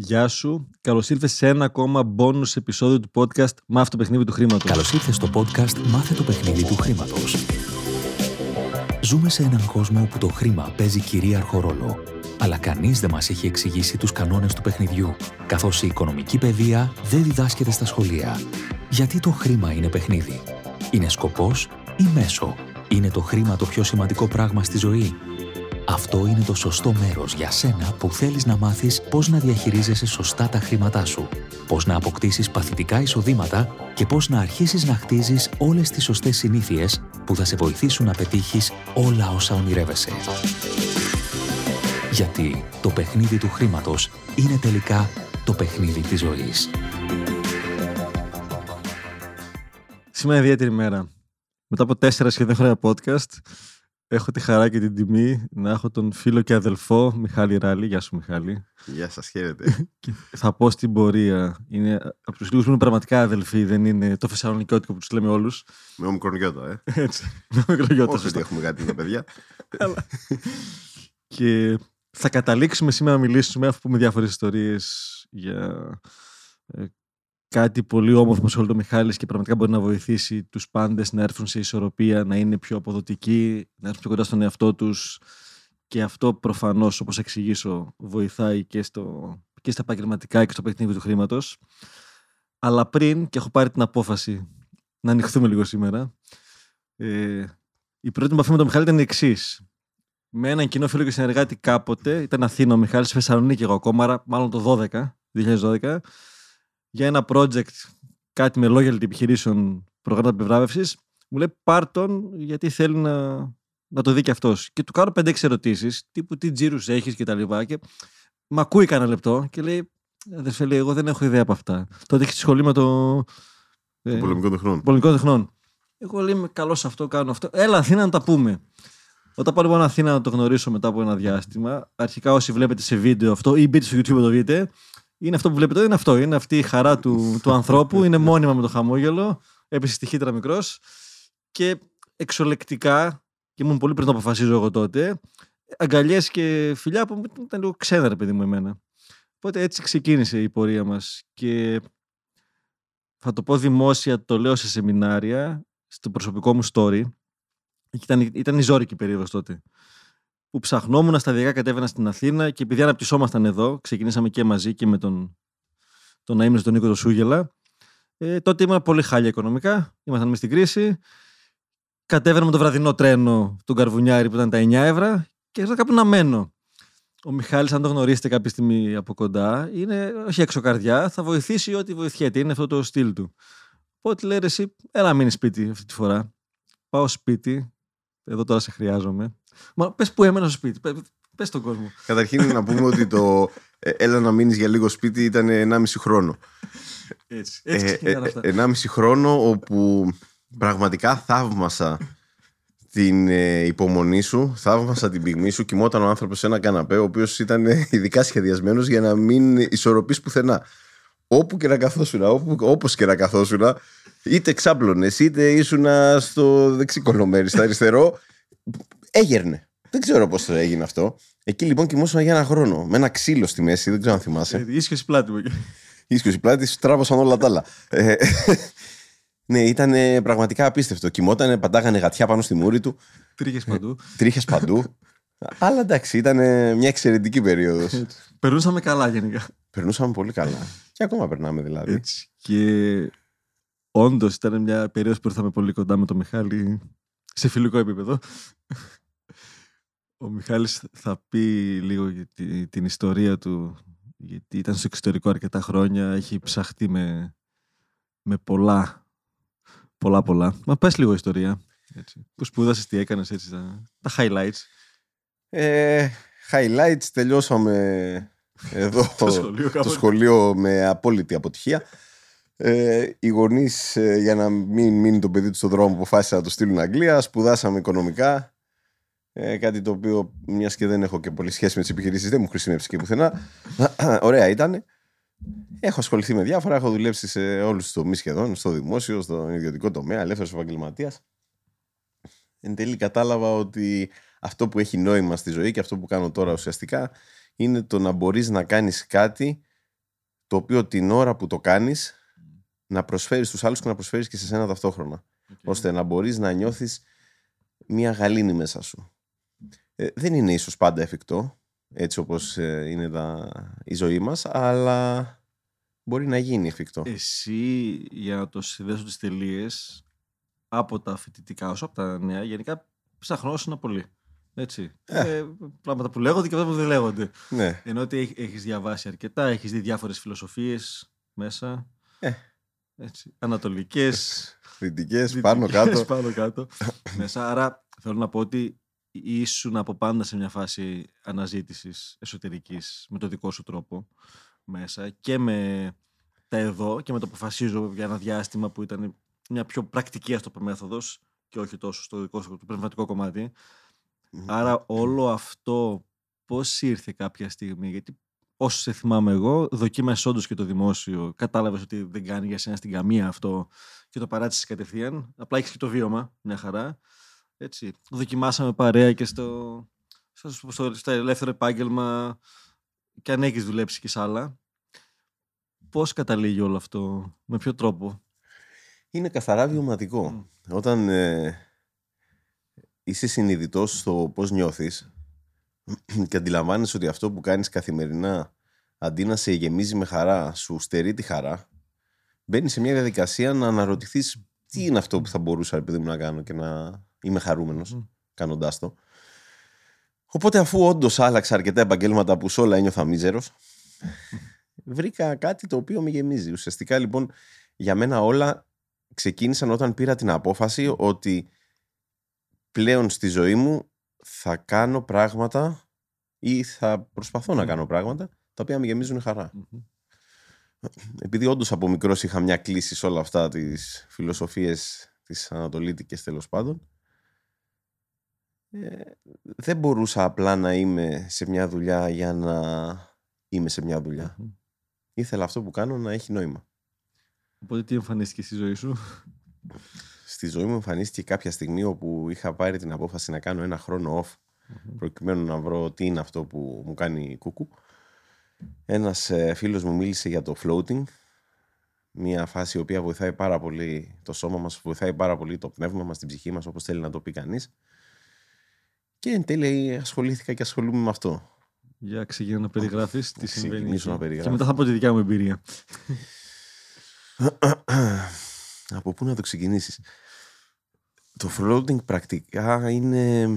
Γεια σου. Καλώς ήρθες σε ένα ακόμα bonus επεισόδιο του podcast Μάθε το παιχνίδι του χρήματος. Καλώς ήρθες στο podcast Μάθε το παιχνίδι του χρήματος. Ζούμε σε έναν κόσμο όπου το χρήμα παίζει κυρίαρχο ρόλο. Αλλά κανείς δεν μας έχει εξηγήσει τους κανόνες του παιχνιδιού, καθώς η οικονομική παιδεία δεν διδάσκεται στα σχολεία. Γιατί το χρήμα είναι παιχνίδι; Είναι σκοπός ή μέσο; Είναι το χρήμα το πιο σημαντικό πράγμα στη ζωή; Αυτό είναι το σωστό μέρος για σένα που θέλεις να μάθεις πώς να διαχειρίζεσαι σωστά τα χρήματά σου, πώς να αποκτήσεις παθητικά εισοδήματα και πώς να αρχίσεις να χτίζεις όλες τις σωστές συνήθειες που θα σε βοηθήσουν να πετύχεις όλα όσα ονειρεύεσαι. Γιατί το παιχνίδι του χρήματος είναι τελικά το παιχνίδι της ζωής. Σήμερα ιδιαίτερη μέρα. Μετά από τέσσερα σχεδόν χρόνια podcast, έχω τη χαρά και την τιμή να έχω τον φίλο και αδελφό Μιχάλη Ράλη. Γεια σου, Μιχάλη. Γεια σας, χαίρετε. θα πω στην πορεία. Είναι από τους λίγους που είναι πραγματικά αδελφοί, δεν είναι το φεσσαλονικιώτικο που τους λέμε όλους. Με ομικρονιώτα, ε. Έτσι. Με ομικρονιώτα. Όχι ότι έχουμε κάτι με τα παιδιά. και θα καταλήξουμε σήμερα να μιλήσουμε, αφού πούμε διάφορες ιστορίες για ε, κάτι πολύ όμορφο που ασχολείται ο Μιχάλης και πραγματικά μπορεί να βοηθήσει τους πάντες να έρθουν σε ισορροπία, να είναι πιο αποδοτικοί, να έρθουν πιο κοντά στον εαυτό τους και αυτό προφανώς, όπως εξηγήσω, βοηθάει και, στο, και στα επαγγελματικά και στο παιχνίδι του χρήματος. Αλλά πριν, και έχω πάρει την απόφαση να ανοιχθούμε λίγο σήμερα, ε, η πρώτη μου επαφή με τον Μιχάλη ήταν η εξής. Με έναν κοινό φίλο και συνεργάτη κάποτε, ήταν Αθήνα ο Μιχάλης, Θεσσαλονίκη εγώ ακόμα, μάλλον το 12, 2012, για ένα project, κάτι με loyalty επιχειρήσεων προγράμματα επιβράβευσης, μου λέει πάρ τον γιατί θέλει να, να το δει και αυτός. Και του κάνω 5-6 ερωτήσεις, τύπου τι τζίρους έχεις και τα λοιπά. Και μ' ακούει κανένα λεπτό και λέει, Αδερφέ, λέει, εγώ δεν έχω ιδέα από αυτά. Τότε έχει τη σχολή με το. Ε, πολεμικό τεχνών. Πολεμικό τεχνών. Εγώ λέει, είμαι καλός σε αυτό, κάνω αυτό. Έλα, Αθήνα να τα πούμε. Όταν πάω λοιπόν Αθήνα να το γνωρίσω μετά από ένα διάστημα, αρχικά όσοι βλέπετε σε βίντεο αυτό ή μπείτε στο YouTube να το δείτε, είναι αυτό που βλέπετε, είναι αυτό. Είναι αυτή η χαρά του, του ανθρώπου. Είναι μόνιμα με το χαμόγελο. Έπεσε στη χύτρα μικρός. Και εξολεκτικά, και ήμουν πολύ πριν το αποφασίζω εγώ τότε, αγκαλιές και φιλιά που ήταν λίγο ξένα, ρε παιδί μου, εμένα. Οπότε έτσι ξεκίνησε η πορεία μας. Και θα το πω δημόσια, το λέω σε σεμινάρια, στο προσωπικό μου story. Ήταν, ήταν η ζώρικη περίοδος τότε που ψαχνόμουν σταδιακά κατέβαινα στην Αθήνα και επειδή αναπτυσσόμασταν εδώ, ξεκινήσαμε και μαζί και με τον, τον Αίμνη, τον Νίκο τον Σούγελα. Ε, τότε ήμουν πολύ χάλια οικονομικά, ήμασταν εμεί στην κρίση. Κατέβαινα με το βραδινό τρένο του Καρβουνιάρη που ήταν τα 9 ευρώ και ήρθα κάπου να μένω. Ο Μιχάλης, αν το γνωρίσετε κάποια στιγμή από κοντά, είναι όχι έξω καρδιά, θα βοηθήσει ό,τι βοηθιέται. Είναι αυτό το στυλ του. Οπότε λέει εσύ, έλα μείνεις σπίτι αυτή τη φορά. Πάω σπίτι, εδώ τώρα σε χρειάζομαι. Μα πες που έμενα στο σπίτι. Πε τον κόσμο. Καταρχήν να πούμε ότι το ε, έλα να μείνεις για λίγο σπίτι ήταν 1,5 χρόνο. Έτσι. έτσι ε, ε, 1,5 χρόνο όπου πραγματικά θαύμασα την ε, υπομονή σου, θαύμασα την πυγμή σου. Κοιμόταν ο άνθρωπος σε ένα καναπέ, ο οποίος ήταν ειδικά σχεδιασμένος για να μην ισορροπείς πουθενά. Όπου και να καθόσουν, όπως και να καθόσουν, είτε ξάπλωνες, είτε ήσουν στο δεξί κολομέρι, στο αριστερό, έγερνε. Δεν ξέρω πώς έγινε αυτό. Εκεί λοιπόν κοιμόσουν για ένα χρόνο. Με ένα ξύλο στη μέση, δεν ξέρω αν θυμάσαι. Ε, ίσιο πλάτη μου. Ίσιο πλάτη, τράβωσαν όλα τα άλλα. Ε, ναι, ήταν πραγματικά απίστευτο. Κοιμόταν, παντάγανε γατιά πάνω στη μούρη του. Τρίχες παντού. Τρίχες παντού. Αλλά εντάξει, ήταν μια εξαιρετική περίοδος. Περνούσαμε καλά γενικά. Περνούσαμε πολύ καλά. Και ακόμα περνάμε δηλαδή. Έτσι. Και όντως ήταν μια περίοδος που ήρθαμε πολύ κοντά με τον Μιχάλη σε φιλικό επίπεδο. Ο Μιχάλης θα πει λίγο για την ιστορία του, γιατί ήταν στο εξωτερικό αρκετά χρόνια, έχει ψαχτεί με, με πολλά, πολλά πολλά. Μα πες λίγο ιστορία, έτσι. Που σπούδασες, τι έκανες, έτσι, τα, τα highlights. Ε, highlights, τελειώσαμε εδώ το, σχολείο, το σχολείο με απόλυτη αποτυχία. Ε, οι γονείς, ε, για να μην μείνει το παιδί του στον δρόμο, αποφάσισαν να το στείλουν Αγγλία. Σπουδάσαμε οικονομικά. Ε, κάτι το οποίο, μιας και δεν έχω και πολύ σχέση με τις επιχειρήσεις, δεν μου χρησιμεύσει και πουθενά. Ωραία ήταν. Έχω ασχοληθεί με διάφορα. Έχω δουλέψει σε όλους τους τομείς σχεδόν. Στο δημόσιο, στο ιδιωτικό τομέα, ελεύθερος επαγγελματίας. Εν τέλει, κατάλαβα ότι αυτό που έχει νόημα στη ζωή και αυτό που κάνω τώρα ουσιαστικά είναι το να μπορείς να κάνεις κάτι το οποίο την ώρα που το κάνεις να προσφέρεις στους άλλους και να προσφέρεις και σε σένα ταυτόχρονα. Ώστε να μπορείς να νιώθεις μια γαλήνη μέσα σου. Ε, δεν είναι ίσως πάντα εφικτό, έτσι όπως ε, είναι τα, η ζωή μας, αλλά μπορεί να γίνει εφικτό. Εσύ, για να το συνδέσω τις τελείες, από τα φοιτητικά όσο από τα νέα, γενικά ψαχνώσουν πολύ. Έτσι. Ε. Ε, πράγματα που λέγονται και αυτά που δεν λέγονται. Ναι. Ενώ ότι έχ- έχεις διαβάσει αρκετά, έχεις δει διάφορες φιλοσοφίες μέσα. Ε. Έτσι. Ανατολικές, Δυτικές, πάνω δυτικές, κάτω. πάνω κάτω. μέσα. Άρα θέλω να πω ότι ήσουν από πάντα σε μια φάση αναζήτησης εσωτερικής με το δικό σου τρόπο μέσα και με τα εδώ και με το αποφασίζω για ένα διάστημα που ήταν μια πιο πρακτική αυτό το μέθοδος και όχι τόσο στο δικό σου το πνευματικό κομμάτι. Άρα όλο αυτό πώς ήρθε κάποια στιγμή, γιατί όσο σε θυμάμαι εγώ, δοκίμασες όντως και το δημόσιο, κατάλαβες ότι δεν κάνει για σένα στην καμία αυτό και το παράτησες κατευθείαν, απλά έχεις και το βίωμα, μια χαρά. Έτσι. Δοκιμάσαμε παρέα και στο, στο, στο, στο ελεύθερο επάγγελμα και αν έχεις δουλέψει και σε άλλα. Πώς καταλήγει όλο αυτό, με ποιο τρόπο; Είναι καθαρά βιωματικό. Όταν ε, είσαι συνειδητός στο πώς νιώθεις και αντιλαμβάνεσαι ότι αυτό που κάνεις καθημερινά αντί να σε γεμίζει με χαρά, σου στερεί τη χαρά, μπαίνεις σε μια διαδικασία να αναρωτηθείς τι είναι αυτό που θα μπορούσα ρε παιδί μου, να κάνω και να είμαι χαρούμενος Μμμ. κάνοντάς το. Οπότε αφού όντως άλλαξα αρκετά επαγγέλματα που σε όλα ένιωθα μίζερος, βρήκα κάτι το οποίο με γεμίζει. Ουσιαστικά λοιπόν για μένα όλα ξεκίνησαν όταν πήρα την απόφαση ότι πλέον στη ζωή μου θα κάνω πράγματα ή θα προσπαθώ να Μμ. κάνω πράγματα τα οποία με γεμίζουν χαρά. Μμμ. Επειδή όντως από μικρός είχα μια κλίση σε όλα αυτά τις φιλοσοφίες τι Ανατολίτικες τέλος πάντων, ε, δεν μπορούσα απλά να είμαι σε μια δουλειά για να είμαι σε μια δουλειά. Μμμ. Ήθελα αυτό που κάνω να έχει νόημα. Οπότε τι εμφανίστηκε στη ζωή σου; Στη ζωή μου εμφανίστηκε κάποια στιγμή όπου είχα πάρει την απόφαση να κάνω ένα χρόνο off προκειμένου να βρω τι είναι αυτό που μου κάνει κούκου. Ένας ε, φίλος μου μίλησε για το floating, μια φάση η οποία βοηθάει πάρα πολύ το σώμα μας, βοηθάει πάρα πολύ το πνεύμα μας, την ψυχή μας, όπως θέλει να το πει κανείς. Και εν τέλει ασχολήθηκα και ασχολούμαι με αυτό. Για ξεκινά να περιγράφεις τι συμβαίνει. ξεκινήσω εκεί. να περιγράφω. Και μετά θα πω τη δικιά μου εμπειρία. Από πού να το ξεκινήσεις; Το floating πρακτικά είναι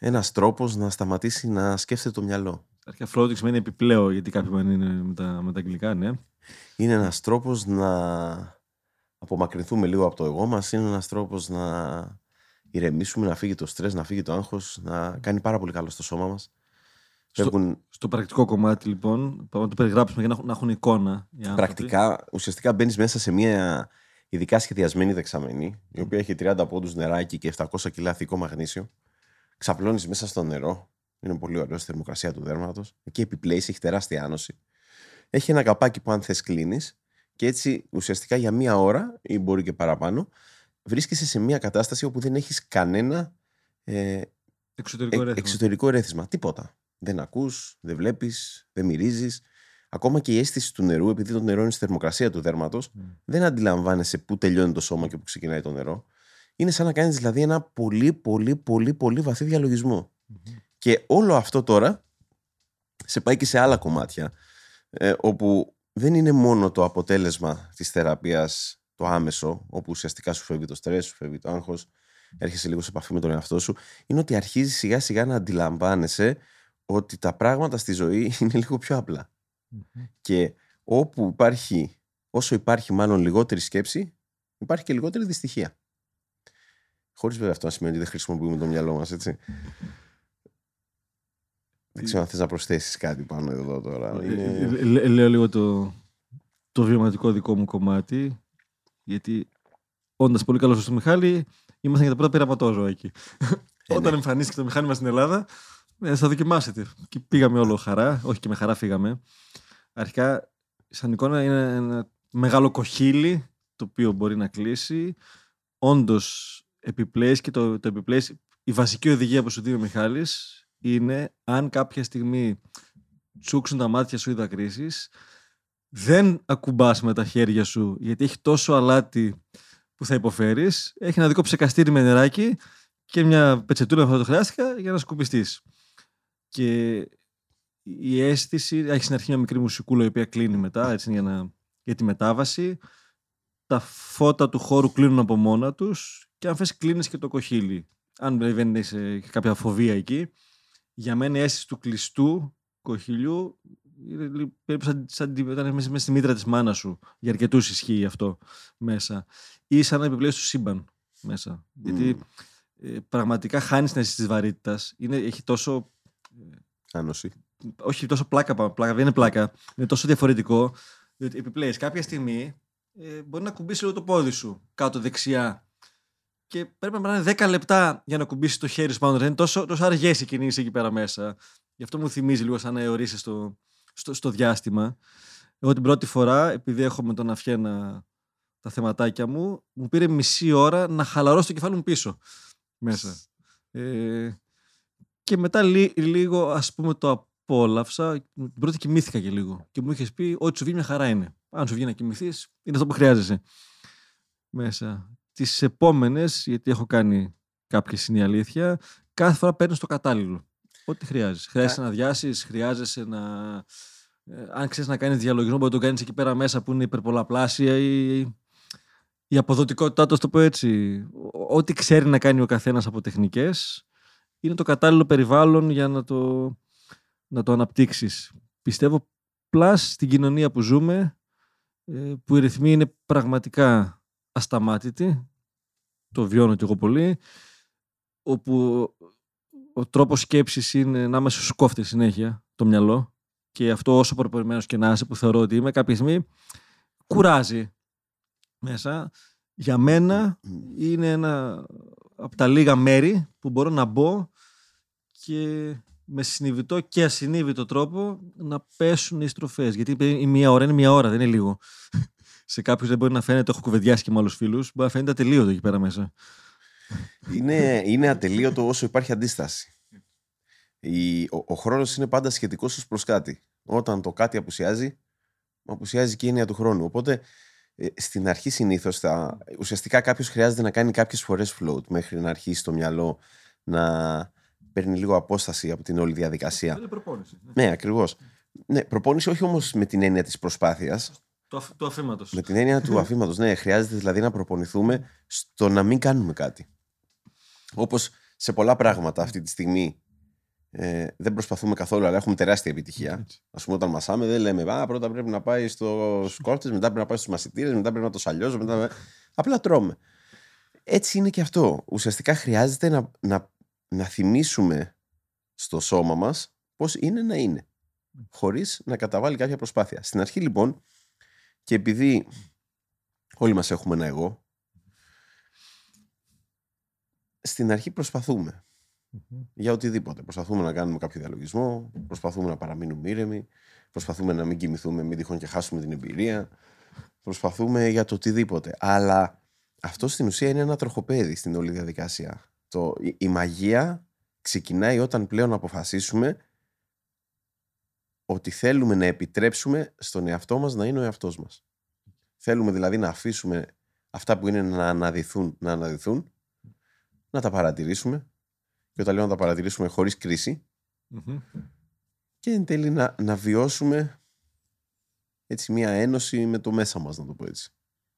ένας τρόπος να σταματήσει να σκέφτεται το μυαλό. Αρχικά floating σημαίνει επιπλέον, γιατί κάποιοι δεν είναι με τα, με τα αγγλικά, ναι. Είναι ένας τρόπος να απομακρυνθούμε λίγο από το εγώ μας. Είναι ένας τρόπος να ηρεμήσουμε, να φύγει το στρες, να φύγει το άγχος, να κάνει πάρα πολύ καλό στο σώμα μας. Στο- Φεύγουν Στο πρακτικό κομμάτι, λοιπόν, πάμε να το περιγράψουμε για να, έχουν- να έχουν εικόνα. οι άνθρωποι. πρακτικά, ουσιαστικά μπαίνεις μέσα σε μια ειδικά σχεδιασμένη δεξαμενή, η οποία έχει 30 πόντους νεράκι και 700 κιλά θικό μαγνήσιο. Ξαπλώνεις μέσα στο νερό. Είναι πολύ ωραίο στη θερμοκρασία του δέρματος. Εκεί επιπλέεις, έχει τεράστια άνοση. Έχει ένα καπάκι που αν θες κλείνεις και έτσι ουσιαστικά για μία ώρα ή μπορεί και παραπάνω βρίσκεσαι σε μια κατάσταση όπου δεν έχεις κανένα ε, Εξωτερικό ε, ρεύμα. εξωτερικό ερέθισμα. Τίποτα. Δεν ακούς, δεν βλέπεις, δεν μυρίζεις. Ακόμα και η αίσθηση του νερού, επειδή το νερό είναι στη θερμοκρασία του δέρματος, Μμ. δεν αντιλαμβάνεσαι πού τελειώνει το σώμα και πού ξεκινάει το νερό. Είναι σαν να κάνεις δηλαδή ένα πολύ πολύ πολύ πολύ βαθύ διαλογισμό. Μμμ. Και όλο αυτό τώρα σε πάει και σε άλλα κομμάτια, ε, όπου δεν είναι μόνο το αποτέλεσμα της θεραπείας το άμεσο, όπου ουσιαστικά σου φεύγει το στρες, σου φεύγει το άγχος, έρχεσαι λίγο σε επαφή με τον εαυτό σου, είναι ότι αρχίζεις σιγά σιγά να αντιλαμβάνεσαι ότι τα πράγματα στη ζωή είναι λίγο πιο απλά. Μμμ. Και όπου υπάρχει, όσο υπάρχει μάλλον λιγότερη σκέψη, υπάρχει και λιγότερη δυστυχία. Χωρίς βέβαια αυτό να σημαίνει ότι δεν χρησιμοποιούμε το μυαλό μας, έτσι. Δεν ξέρω αν θες να προσθέσεις κάτι πάνω εδώ τώρα. Ε, Είναι... ε, λέ- Λέω λίγο το, το βιωματικό δικό μου κομμάτι, γιατί όντας πολύ καλός στο Μιχάλη, ήμασταν για τα πρώτα πειραματόζωα εκεί. Ε, Όταν ναι. εμφανίστηκε το μηχάνημα στην Ελλάδα, ε, θα δοκιμάσετε. Και πήγαμε όλο χαρά, όχι και με χαρά φύγαμε. Αρχικά, σαν εικόνα είναι ένα μεγάλο κοχύλι, το οποίο μπορεί να κλείσει. Όντως, επιπλέεις και το, το επιπλέεις. Η βασική οδηγία που σου δίνει ο Μιχάλης είναι αν κάποια στιγμή τσούξουν τα μάτια σου ή δακρύσεις, δεν ακουμπάς με τα χέρια σου γιατί έχει τόσο αλάτι που θα υποφέρεις. Έχει ένα δικό ψεκαστήρι με νεράκι και μια πετσετούλα αυτό το χρειάστηκα για να σκουπιστείς. Και η αίσθηση, έχει στην αρχή μια μικρή μουσικούλα η οποία κλείνει μετά έτσι, για, να, για τη μετάβαση. Τα φώτα του χώρου κλείνουν από μόνα τους και αν θες κλείνεις και το κοχύλι. Αν δεν έχει κάποια φοβία εκεί. Για μένα η αίσθηση του κλειστού κοχυλιού είναι περίπου σαν, σαν ήταν μέσα στη μήτρα της μάνας σου. Για αρκετούς ισχύει αυτό μέσα. Ή σαν να επιπλέεις στο σύμπαν μέσα. Γιατί ε, πραγματικά χάνεις την αίσθηση της βαρύτητας. Έχει τόσο. Άνωση. Όχι τόσο πλάκα, πλάκα, δεν είναι πλάκα. Είναι τόσο διαφορετικό. Διότι επιπλέεις κάποια στιγμή ε, μπορεί να κουμπίσει λίγο το πόδι σου κάτω δεξιά. Και πρέπει να είναι 10 λεπτά για να κουμπίσει το χέρι σου πάνω. Είναι τόσο, τόσο αργές οι κινήσεις εκεί πέρα μέσα. Γι' αυτό μου θυμίζει λίγο σαν να αιωρήσει στο, στο, στο διάστημα. Εγώ την πρώτη φορά, επειδή έχω με τον Αφιένα τα θεματάκια μου, μου πήρε μισή ώρα να χαλαρώσω το κεφάλι μου πίσω μέσα. Ε, και μετά λίγο ας πούμε το απόλαυσα. Την πρώτη κοιμήθηκα και λίγο. Και μου είχες πει ό,τι σου βγει μια χαρά είναι. Αν σου βγει να κοιμηθείς, είναι αυτό που χρειάζεσαι. Μέσα. Τις επόμενες, γιατί έχω κάνει κάποιες είναι η αλήθεια, κάθε φορά παίρνεις το κατάλληλο. Ό,τι χρειάζεσαι. Χρειάζεσαι να διάσει, χρειάζεσαι να. Ε, αν ξέρεις να κάνεις διαλογισμό, μπορεί να το κάνεις εκεί πέρα μέσα που είναι υπερπολαπλάσια ή η αποδοτικότητά του, το πω έτσι. Ό,τι ξέρει να κάνει ο καθένας από τεχνικές, είναι το κατάλληλο περιβάλλον για να το, να το αναπτύξεις. Πιστεύω πλάς στην κοινωνία που ζούμε, ε, που οι ρυθμοί είναι πραγματικά ασταμάτητοι, το βιώνω κι εγώ πολύ, όπου ο τρόπος σκέψης είναι να είμαι σου κόφτες συνέχεια το μυαλό και αυτό όσο προπορημένος και να είσαι που θεωρώ ότι είμαι κάποια στιγμή κουράζει μέσα. Για μένα είναι ένα από τα λίγα μέρη που μπορώ να μπω και με συνειδητό και ασυνείδητο τρόπο να πέσουν οι στροφές. Γιατί η μία ώρα είναι μία ώρα, δεν είναι λίγο. Σε κάποιους δεν μπορεί να φαίνεται, έχω κουβεντιάσει και με άλλους φίλους, μπορεί να φαίνεται ατελείωτο εκεί πέρα μέσα. Είναι, είναι ατελείωτο όσο υπάρχει αντίσταση. Η, ο, ο χρόνος είναι πάντα σχετικός ως προς κάτι. Όταν το κάτι απουσιάζει, απουσιάζει και η έννοια του χρόνου. Οπότε ε, στην αρχή συνήθως ουσιαστικά κάποιος χρειάζεται να κάνει κάποιες φορές float μέχρι να αρχίσει το μυαλό να παίρνει λίγο απόσταση από την όλη διαδικασία. Είναι προπόνηση. Ναι, ναι ακριβώς. Ναι, προπόνηση όχι όμως με την έννοια της προσπάθειας. Του, του αφήματος. Με την έννοια του αφήματος. Ναι, χρειάζεται δηλαδή να προπονηθούμε στο να μην κάνουμε κάτι. Όπως σε πολλά πράγματα αυτή τη στιγμή ε, δεν προσπαθούμε καθόλου, αλλά έχουμε τεράστια επιτυχία. Α πούμε, όταν μασάμε, δεν λέμε Α, πρώτα πρέπει να πάει στο κόρτε, μετά πρέπει να πάει στους μασητήρε, μετά πρέπει να το σαλιώσω. Μετά... Απλά τρώμε. Έτσι είναι και αυτό. Ουσιαστικά χρειάζεται να, να, να θυμίσουμε στο σώμα μας πώς είναι να είναι. Χωρίς να καταβάλει κάποια προσπάθεια. Στην αρχή λοιπόν, και επειδή όλοι μας έχουμε ένα εγώ, στην αρχή προσπαθούμε για οτιδήποτε. Προσπαθούμε να κάνουμε κάποιο διαλογισμό, προσπαθούμε να παραμείνουμε ήρεμοι, προσπαθούμε να μην κοιμηθούμε, μην τυχόν και χάσουμε την εμπειρία. Προσπαθούμε για το οτιδήποτε. Αλλά αυτό στην ουσία είναι ένα τροχοπέδι στην όλη διαδικασία. Το, η, η μαγεία ξεκινάει όταν πλέον αποφασίσουμε ότι θέλουμε να επιτρέψουμε στον εαυτό μας να είναι ο εαυτός μας. Θέλουμε δηλαδή να αφήσουμε αυτά που είναι να αναδυθούν, να αναδυθούν, να τα παρατηρήσουμε, και όταν λέω να τα παρατηρήσουμε χωρίς και εν τέλει να, να βιώσουμε έτσι μια ένωση με το μέσα μας να το πω έτσι.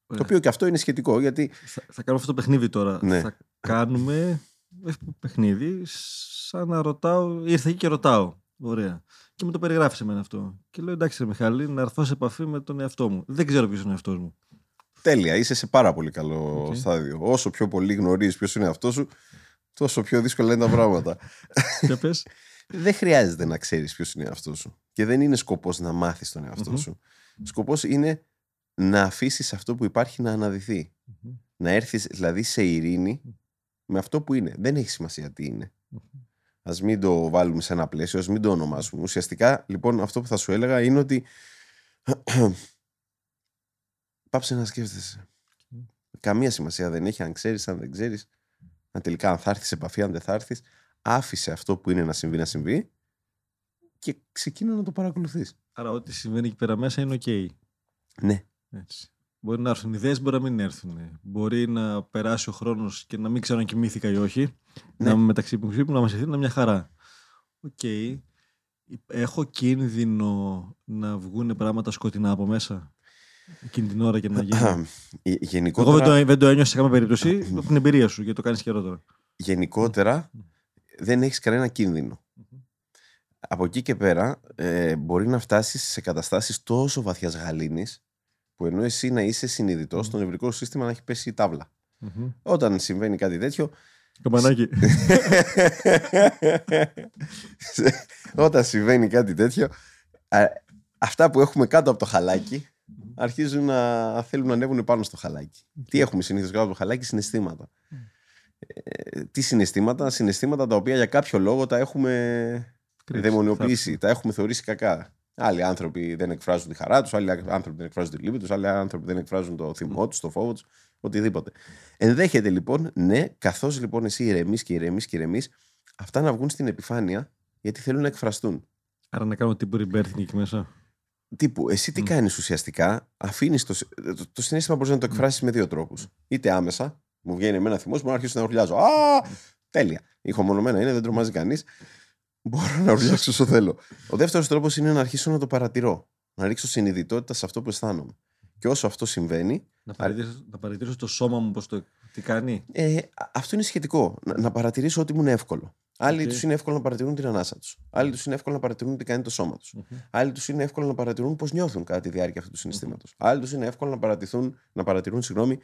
Το οποίο και αυτό είναι σχετικό γιατί... Θα, θα κάνουμε αυτό το παιχνίδι τώρα. Ναι. Θα κάνουμε παιχνίδι σαν να ρωτάω, ήρθα εκεί και ρωτάω. Ωραία. Και μου το περιγράφεις εμένα αυτό. Και λέω εντάξει, ρε Μιχάλη, να έρθω σε επαφή με τον εαυτό μου. Δεν ξέρω ποιος είναι ο εαυτός μου. Τέλεια, είσαι σε πάρα πολύ καλό okay. στάδιο. Όσο πιο πολύ γνωρίζεις ποιος είναι αυτό σου, τόσο πιο δύσκολα είναι τα πράγματα. Για πες. δεν χρειάζεται να ξέρεις ποιος είναι ο εαυτός σου. Και δεν είναι σκοπός να μάθεις τον εαυτό σου. Σκοπός είναι να αφήσεις αυτό που υπάρχει να αναδυθει Να έρθεις δηλαδή σε ειρήνη με αυτό που είναι. Δεν έχει σημασία τι είναι. Α μην το βάλουμε σε ένα πλαίσιο, ας μην το ονομάσουμε. Ουσιαστικά, λοιπόν, αυτό που θα σου έλεγα είναι ότι. Πάψε να σκέφτεσαι. Καμία σημασία δεν έχει αν ξέρεις, αν δεν ξέρεις να τελικά αν θα έρθεις σε επαφή, αν δεν θα έρθεις. Άφησε αυτό που είναι να συμβεί να συμβεί και ξεκίνα να το παρακολουθείς. Άρα, ό,τι συμβαίνει εκεί πέρα μέσα είναι OK. Ναι. Έτσι. Μπορεί να έρθουν ιδέες, μπορεί να μην έρθουν. Μπορεί να περάσει ο χρόνος και να μην ξέρω αν κοιμήθηκα ή όχι. Ναι. Να είμαι μεταξύ που να μα ευθύνει μια χαρά. Οκ. Έχω κίνδυνο να βγουν πράγματα σκοτεινά από μέσα; Εκείνη την ώρα και να γίνει. Ε, Εγώ Γενικότερα, δεν το, δεν το ένιωσα σε καμία περίπτωση από την εμπειρία σου, γιατί το κάνεις καιρό τώρα. γενικότερα δεν έχεις κανένα κίνδυνο. Από εκεί και πέρα ε, μπορεί να φτάσεις σε καταστάσεις τόσο βαθιάς γαλήνης που ενώ εσύ να είσαι συνειδητός, το νευρικό σου σύστημα να έχει πέσει η τάβλα. Όταν συμβαίνει κάτι τέτοιο, Καμπανάκι. όταν συμβαίνει κάτι τέτοιο, α, αυτά που έχουμε κάτω από το χαλάκι αρχίζουν να θέλουν να ανέβουν πάνω στο χαλάκι. Τι έχουμε συνήθως κάτω από το χαλάκι, συναισθήματα. Ε, τι συναισθήματα, συναισθήματα τα οποία για κάποιο λόγο τα έχουμε Κρύψει, δαιμονιοποιήσει, τα έχουμε θεωρήσει κακά. Άλλοι άνθρωποι δεν εκφράζουν τη χαρά τους, άλλοι άνθρωποι δεν εκφράζουν τη λύπη τους, άλλοι άνθρωποι δεν εκφράζουν το θυμό τους, το φόβο τους, οτιδήποτε. Ενδέχεται λοιπόν, ναι, καθώς λοιπόν εσύ ηρεμείς και ηρεμείς και ηρεμείς, αυτά να βγουν στην επιφάνεια γιατί θέλουν να εκφραστούν. Άρα να κάνω τύπου rebirthing εκεί μέσα. Τύπου, εσύ τι κάνεις ουσιαστικά, αφήνεις το, το, το συνέστημα μπορείς να το εκφράσεις με δύο τρόπους. Είτε άμεσα, μου βγαίνει εμένα θυμός, μπορώ να αρχίσω να ουρλιάζω. Α, τέλεια. Ηχομονωμένα είναι, δεν τρομάζει κανείς. Μπορώ να ουρλιάξω όσο θέλω. Ο δεύτερος τρόπος είναι να αρχίσω να το παρατηρώ. Να ρίξω συνειδητότητα σε αυτό που αισθάνομαι. Και όσο αυτό συμβαίνει, Να παρατηρήσω, να παρατηρήσω το σώμα μου πώς το τι κάνει. ε, α- αυτό είναι σχετικό. Να, να παρατηρήσω ότι μου είναι εύκολο. Άλλοι Οκ. τους είναι εύκολο να παρατηρούν την ανάσα τους. Άλλοι τους είναι εύκολο να παρατηρούν τι κάνει το σώμα τους. Άλλοι τους είναι εύκολο να παρατηρούν πώς νιώθουν κατά τη διάρκεια αυτού του συναισθήματος. Άλλοι τους είναι εύκολο να παρατηρούν, να παρατηρούν συγγνώμη,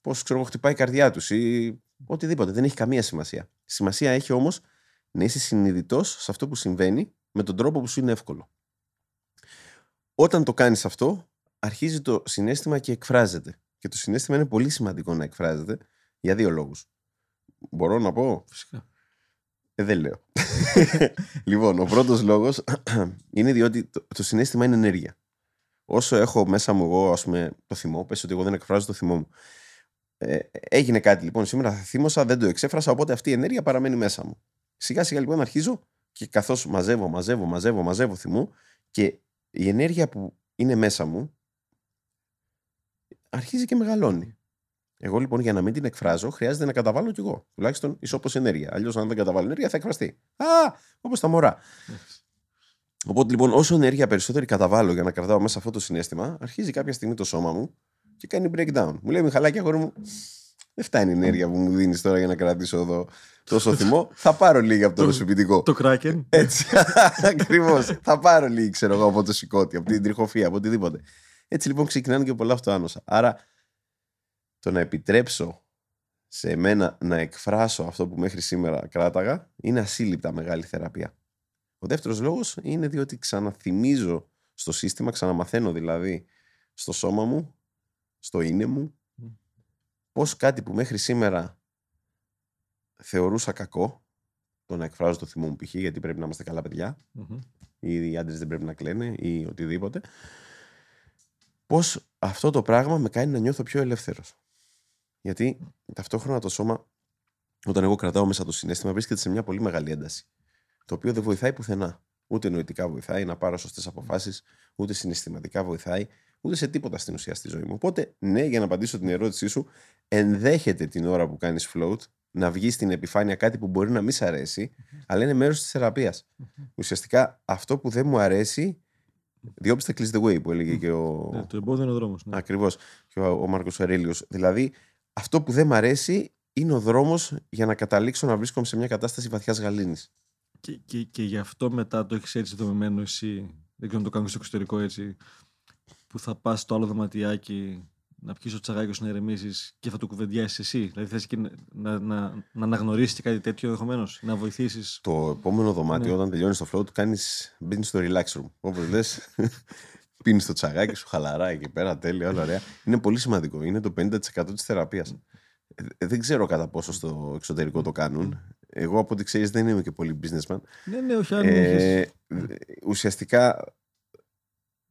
πώς χτυπάει η καρδιά τους ή οτιδήποτε. Δεν έχει καμία σημασία. Σημασία έχει όμως να είσαι συνειδητός σε αυτό που συμβαίνει με τον τρόπο που σου είναι εύκολο. Όταν το κάνεις αυτό, αρχίζει το συνέστημα και εκφράζεται. Και το συνέστημα είναι πολύ σημαντικό να εκφράζεται για δύο λόγους. Μπορώ να πω; Φυσικά. Ε, δεν λέω. λοιπόν, ο πρώτος λόγος είναι διότι το, το συνέστημα είναι ενέργεια. Όσο έχω μέσα μου εγώ, ας πούμε, το θυμό, πες ότι εγώ δεν εκφράζω το θυμό μου. Ε, έγινε κάτι λοιπόν σήμερα, θα θύμωσα, δεν το εξέφρασα, οπότε αυτή η ενέργεια παραμένει μέσα μου. Σιγά σιγά λοιπόν αρχίζω και καθώς μαζεύω, μαζεύω, μαζεύω, μαζεύω θυμού και η ενέργεια που είναι μέσα μου αρχίζει και μεγαλώνει. Εγώ λοιπόν για να μην την εκφράζω, χρειάζεται να καταβάλω κι εγώ. Τουλάχιστον ισόπως ενέργεια. Αλλιώς, αν δεν καταβάλω ενέργεια, θα εκφραστεί. Α, όπως τα μωρά. Οπότε λοιπόν, όσο ενέργεια περισσότερη καταβάλω για να κρατάω μέσα αυτό το συνέστημα, αρχίζει κάποια στιγμή το σώμα μου και κάνει breakdown. Μου λέει Μιχαλάκη, αγόρι μου, δεν φτάνει η ενέργεια που μου δίνεις τώρα για να κρατήσω εδώ τόσο θυμό. θα πάρω λίγη από το νοσοποιητικό. Το Kraken. Έτσι. Ακριβώς. θα πάρω λίγη, ξέρω εγώ, από το σηκώτη, από την τριχοφία, από οτιδήποτε. Έτσι λοιπόν ξεκινάνε και πολλά αυτοάνοσα. Άρα το να επιτρέψω σε μένα να εκφράσω αυτό που μέχρι σήμερα κράταγα είναι ασύλληπτα μεγάλη θεραπεία. Ο δεύτερος λόγος είναι διότι ξαναθυμίζω στο σύστημα, ξαναμαθαίνω δηλαδή στο σώμα μου, στο είναι μου, πώς κάτι που μέχρι σήμερα θεωρούσα κακό, το να εκφράζω το θυμό μου π.χ. γιατί πρέπει να είμαστε καλά παιδιά, Μμμ. ή οι άντρες δεν πρέπει να κλαίνε ή οτιδήποτε. Πώς αυτό το πράγμα με κάνει να νιώθω πιο ελεύθερος. Γιατί ταυτόχρονα το σώμα, όταν εγώ κρατάω μέσα το συνέστημα, βρίσκεται σε μια πολύ μεγάλη ένταση. Το οποίο δεν βοηθάει πουθενά. Ούτε νοητικά βοηθάει να πάρω σωστές αποφάσεις, ούτε συναισθηματικά βοηθάει, ούτε σε τίποτα στην ουσία στη ζωή μου. Οπότε, ναι, για να απαντήσω την ερώτησή σου, ενδέχεται την ώρα που κάνεις float να βγει στην επιφάνεια κάτι που μπορεί να μην σ' αρέσει, αλλά είναι μέρος της θεραπείας. Ουσιαστικά αυτό που δεν μου αρέσει, the obstacle is the way που έλεγε και ο. Ναι, το εμπόδιο είναι ο δρόμος. Ναι. Ακριβώς. Και ο, ο Μάρκος Αρέλιο. Δηλαδή, αυτό που δεν μου αρέσει είναι ο δρόμος για να καταλήξω να βρίσκομαι σε μια κατάσταση βαθιάς γαλήνης. Και, και, και γι' αυτό μετά το έχεις έτσι δομημένο εσύ. Δεν ξέρω αν το κάνω στο εξωτερικό έτσι. Που θα πας στο άλλο δωματιάκι να πιεις το τσαγάκι σου να ηρεμήσεις και θα το κουβεντιάσεις εσύ. Δηλαδή θες και να, να, να, να αναγνωρίσεις κάτι τέτοιο ενδεχομένως. Να βοηθήσεις. Το επόμενο δωμάτιο, Ναι. όταν τελειώνεις το flow, κάνεις μπαίνεις στο relax room. Όπως λες, πίνεις το τσαγάκι σου χαλαρά εκεί πέρα, τέλεια, όλα ωραία. Είναι πολύ σημαντικό. Είναι το 50% της θεραπείας. Δεν ξέρω κατά πόσο στο εξωτερικό το κάνουν. Εγώ, από ό,τι ξέρεις, δεν είμαι και πολύ businessman. Ναι, ναι, όχι αν Ε, έχεις- ουσιαστικά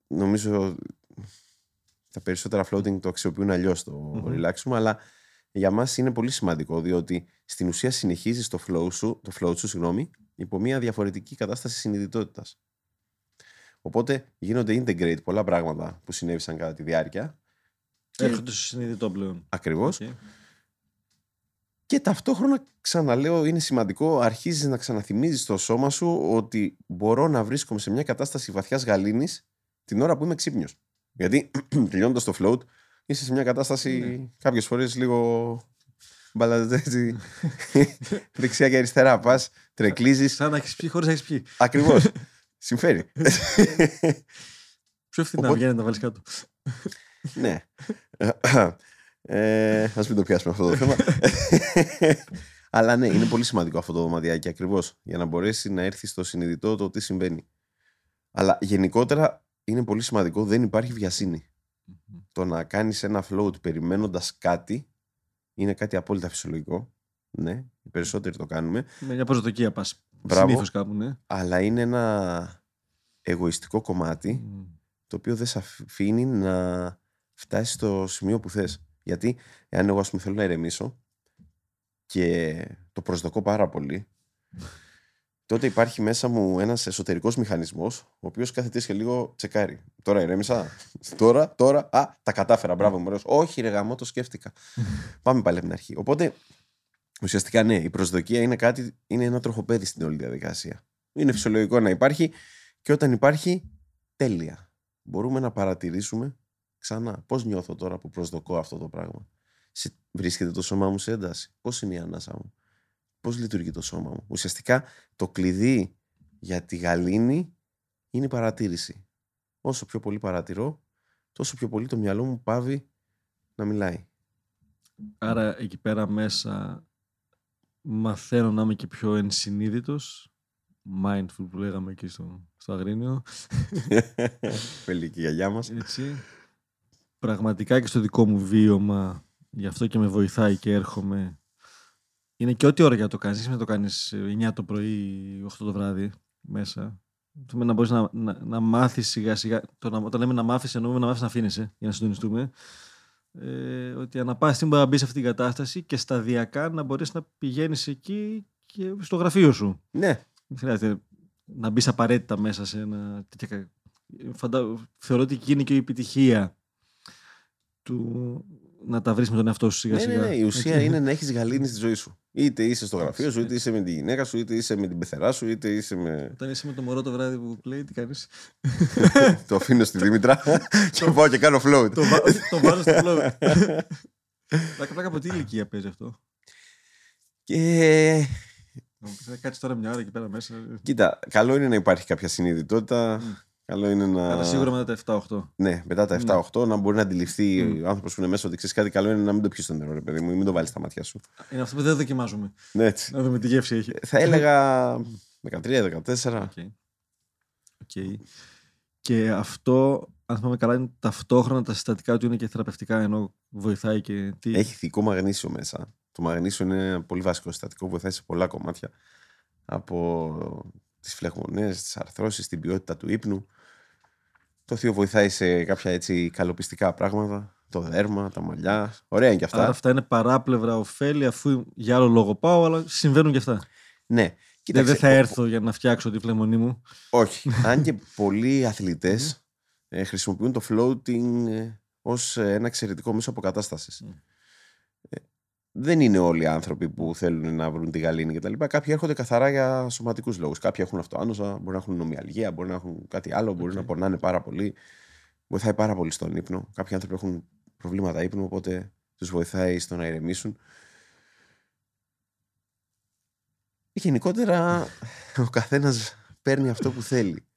νομίζω τα περισσότερα floating το αξιοποιούν αλλιώς το Μμμ. relax room, αλλά για μας είναι πολύ σημαντικό διότι στην ουσία συνεχίζεις το flow σου, το flow σου συγγνώμη, υπό μια διαφορετική κατάσταση συνειδητότητας. Οπότε γίνονται integrate πολλά πράγματα που συνέβησαν κατά τη διάρκεια. Έρχονται στο συνειδητό πλέον. Ακριβώς. Okay. Και ταυτόχρονα, ξαναλέω, είναι σημαντικό, αρχίζεις να ξαναθυμίζεις στο σώμα σου ότι μπορώ να βρίσκομαι σε μια κατάσταση βαθιάς γαλήνης την ώρα που είμαι ξύπνιος. Γιατί τελειώνοντας το float, είσαι σε μια κατάσταση ναι. κάποιες φορές λίγο. Μπαλαζέτσι. δεξιά και αριστερά. Πας, τρεκλίζεις. Σαν να έχεις πιει χωρίς να έχεις πιει. Ακριβώς. Συμφέρει. Πιο φθηνά βγαίνει να τα βάλεις κάτω. ναι. Ε, ας μην το πιάσουμε αυτό το θέμα. Αλλά ναι, είναι πολύ σημαντικό αυτό το δωματιάκι ακριβώς για να μπορέσει να έρθεις στο συνειδητό το τι συμβαίνει. Αλλά γενικότερα είναι πολύ σημαντικό, δεν υπάρχει βιασύνη. Το να κάνεις ένα float περιμένοντας κάτι είναι κάτι απόλυτα φυσιολογικό. Ναι, οι περισσότεροι το κάνουμε. Με μια προσδοκία πας. Συνήθως κάπου, ναι. Αλλά είναι ένα εγωιστικό κομμάτι το οποίο δεν σε αφήνει να φτάσεις στο σημείο που θες. Γιατί εάν εγώ ας πούμε θέλω να ηρεμήσω και το προσδοκώ πάρα πολύ, τότε υπάρχει μέσα μου ένας εσωτερικός μηχανισμός, ο οποίος κάθε και λίγο τσεκάρει. Τώρα ηρέμησα, τώρα, τώρα, α, τα κατάφερα, μπράβο μου, όχι ρε γαμό, το σκέφτηκα. Πάμε πάλι από την αρχή. Οπότε, ουσιαστικά ναι, η προσδοκία είναι κάτι, είναι ένα τροχοπέδι στην όλη διαδικασία. Είναι φυσιολογικό να υπάρχει και όταν υπάρχει, τέλεια. Μπορούμε να παρατηρήσουμε Ξανά, πώς νιώθω τώρα που προσδοκώ αυτό το πράγμα; Βρίσκεται το σώμα μου σε ένταση; Πώς είναι η ανάσα μου; Πώς λειτουργεί το σώμα μου. Ουσιαστικά το κλειδί για τη γαλήνη είναι η παρατήρηση. Όσο πιο πολύ παρατηρώ, τόσο πιο πολύ το μυαλό μου πάβει να μιλάει. Άρα εκεί πέρα μέσα μαθαίνω να είμαι και πιο ενσυνείδητος mindful που λέγαμε εκεί στο, στο Αγρίνιο. Πελή και η γιαγιά μας. Έτσι πραγματικά και στο δικό μου βίωμα, γι' αυτό και με βοηθάει και έρχομαι. Είναι και ό,τι ώρα για να το κάνεις, να το κάνεις 9 το πρωί, 8 το βράδυ μέσα. Να μπορείς να, να, να μάθεις σιγά σιγά. Το, να, όταν λέμε να μάθεις, εννοούμε να μάθεις να αφήνεσαι για να συντονιστούμε. Ε, ότι ανά πάση στιγμή μπορεί να μπεις σε αυτή την κατάσταση και σταδιακά να μπορείς να πηγαίνεις εκεί και στο γραφείο σου. Ναι. Δεν χρειάζεται να μπεις απαραίτητα μέσα σε ένα τέτοια. Φαντα... Θεωρώ ότι εκεί είναι και η επιτυχία του να τα βρεις με τον εαυτό σου σιγά ναι, σιγά. Ναι, ναι, η ουσία είναι να έχεις γαλήνη στη ζωή σου. Είτε είσαι στο γραφείο σου, είτε είσαι με τη γυναίκα σου, είτε είσαι με την πεθερά σου, είτε είσαι με. Όταν είσαι με το μωρό το βράδυ που κλαίει, τι κάνεις; το αφήνω στη Δήμητρα και πάω και κάνω float. το βάζω στο float. Πλάκα, πλάκα από τι ηλικία παίζει αυτό; Και. Θα κάτσεις τώρα μια ώρα εκεί πέρα μέσα. Κοίτα, καλό είναι να υπάρχει κάποια συνειδητότητα. Καλό είναι να. Αλλά σίγουρα μετά τα 7-8. Ναι, μετά τα 7-8 να μπορεί να αντιληφθεί mm. ο άνθρωπος που είναι μέσα ότι ξέρεις κάτι καλό είναι να μην το πιεις στο νερό, ρε παιδί μου, μην το βάλεις στα μάτια σου. Είναι αυτό που δεν δοκιμάζουμε. Ναι, έτσι. Να δούμε τι γεύση έχει. Θα έλεγα 13-14. Okay. Okay. Και αυτό, αν θυμάμαι καλά, είναι ταυτόχρονα τα συστατικά του είναι και θεραπευτικά, ενώ βοηθάει και. Τι... Έχει θικό μαγνήσιο μέσα. Το μαγνήσιο είναι ένα πολύ βασικό συστατικό, βοηθάει σε πολλά κομμάτια. Από τις φλεγμονές, τις αρθρώσεις, την ποιότητα του ύπνου. Το θείο βοηθάει σε κάποια έτσι καλοπιστικά πράγματα. Το δέρμα, τα μαλλιά. Ωραία είναι και αυτά. Άρα αυτά είναι παράπλευρα ωφέλη, αφού για άλλο λόγο πάω, αλλά συμβαίνουν και αυτά. Ναι. Κοίταξε, δεν θα έρθω για να φτιάξω τη φλεγμονή μου. Όχι. Αν και πολλοί αθλητές ε, χρησιμοποιούν το floating ε, ως ένα εξαιρετικό μέσο αποκατάστασης δεν είναι όλοι οι άνθρωποι που θέλουν να βρουν τη γαλήνη κτλ. Κάποιοι έρχονται καθαρά για σωματικούς λόγους. Κάποιοι έχουν αυτοάνωσα, μπορεί να έχουν νομιαλγία, μπορεί να έχουν κάτι άλλο, μπορεί να πονάνε πάρα πολύ. Βοηθάει πάρα πολύ στον ύπνο. Κάποιοι άνθρωποι έχουν προβλήματα ύπνου, οπότε τους βοηθάει στο να ηρεμήσουν. Γενικότερα ο καθένας παίρνει αυτό που θέλει.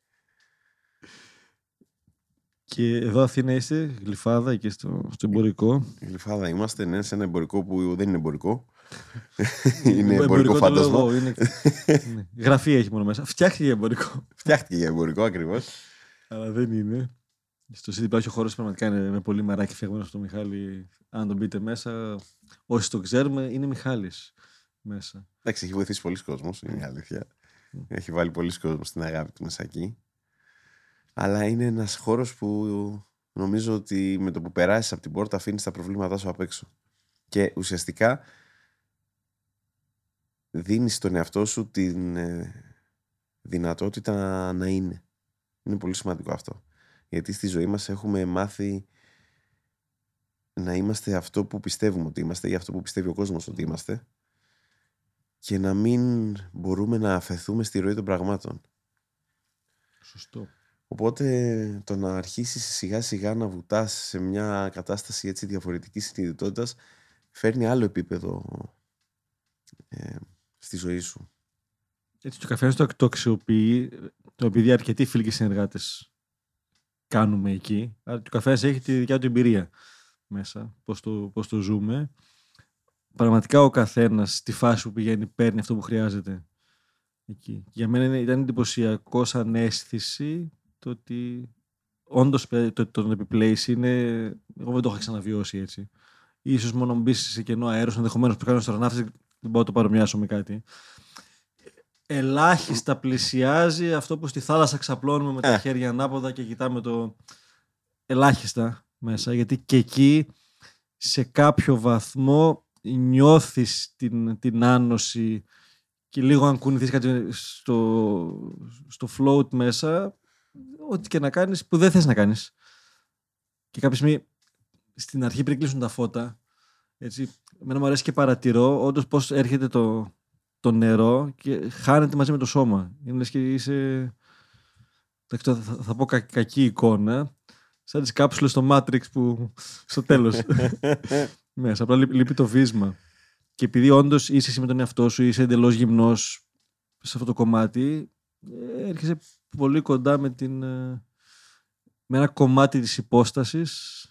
Και εδώ Αθήνα είστε, γλυφάδα και στο, στο εμπορικό. Γλυφάδα είμαστε, ναι, σε ένα εμπορικό που δεν είναι εμπορικό. είναι εμπορικό φάντασμα. Είναι... ναι. Γραφεία έχει μόνο μέσα. Φτιάχτηκε για εμπορικό. Φτιάχτηκε για εμπορικό ακριβώς. Αλλά δεν είναι. Στο CD υπάρχει ο χώρος πραγματικά είναι με πολύ μαράκι φτιαγμένο στο Μιχάλη. Αν τον μπείτε μέσα, όσοι το ξέρουμε, είναι Μιχάλης μέσα. Εντάξει, έχει βοηθήσει πολλοί κόσμος, είναι η αλήθεια. Έχει βάλει πολλοί κόσμος στην αγάπη του μέσα εκεί. Αλλά είναι ένας χώρος που νομίζω ότι με το που περάσεις από την πόρτα αφήνεις τα προβλήματά σου απ' έξω. Και ουσιαστικά δίνεις στον εαυτό σου την ε, δυνατότητα να είναι. Είναι πολύ σημαντικό αυτό. Γιατί στη ζωή μας έχουμε μάθει να είμαστε αυτό που πιστεύουμε ότι είμαστε ή αυτό που πιστεύει ο κόσμος ότι είμαστε και να μην μπορούμε να αφαιθούμε στη ροή των πραγμάτων. Σωστό. Οπότε το να αρχίσεις σιγά σιγά να βουτάς σε μια κατάσταση έτσι διαφορετικής συνειδητότητας φέρνει άλλο επίπεδο ε, στη ζωή σου. Έτσι το καφέ το, το αξιοποιεί, το επειδή αρκετοί φίλοι και συνεργάτες κάνουμε εκεί. Άρα το καφέ έχει τη δικιά του εμπειρία μέσα, πώς το, πώς το ζούμε. Πραγματικά ο καθένας στη φάση που πηγαίνει παίρνει αυτό που χρειάζεται εκεί. Για μένα ήταν εντυπωσιακός σαν αίσθηση το ότι όντως το, το, επιπλέει είναι. Εγώ δεν το είχα ξαναβιώσει έτσι. σω μόνο μπεις σε κενό αέρος, ενδεχομένως που κάνω αστροναύτη, δεν μπορώ να το παρομοιάσω με κάτι. Ελάχιστα πλησιάζει αυτό που στη θάλασσα ξαπλώνουμε με τα ε. χέρια ανάποδα και κοιτάμε το. Ελάχιστα μέσα, γιατί και εκεί σε κάποιο βαθμό νιώθεις την, την άνοση και λίγο αν κουνηθείς κάτι στο, στο float μέσα ό,τι και να κάνεις που δεν θες να κάνεις. Και κάποια στιγμή στην αρχή πριν κλείσουν τα φώτα έτσι, εμένα μου αρέσει και παρατηρώ όντως πώς έρχεται το, το νερό και χάνεται μαζί με το σώμα. Είναι και είσαι... Θα, θα, πω κακή εικόνα. Σαν τις κάψουλες στο Matrix που στο τέλος. Μέσα, απλά λείπει το βίσμα. Και επειδή όντως είσαι εσύ με τον εαυτό σου, είσαι εντελώς γυμνός σε αυτό το κομμάτι, ε, έρχεσαι πολύ κοντά με, την, ε, με ένα κομμάτι της υπόστασης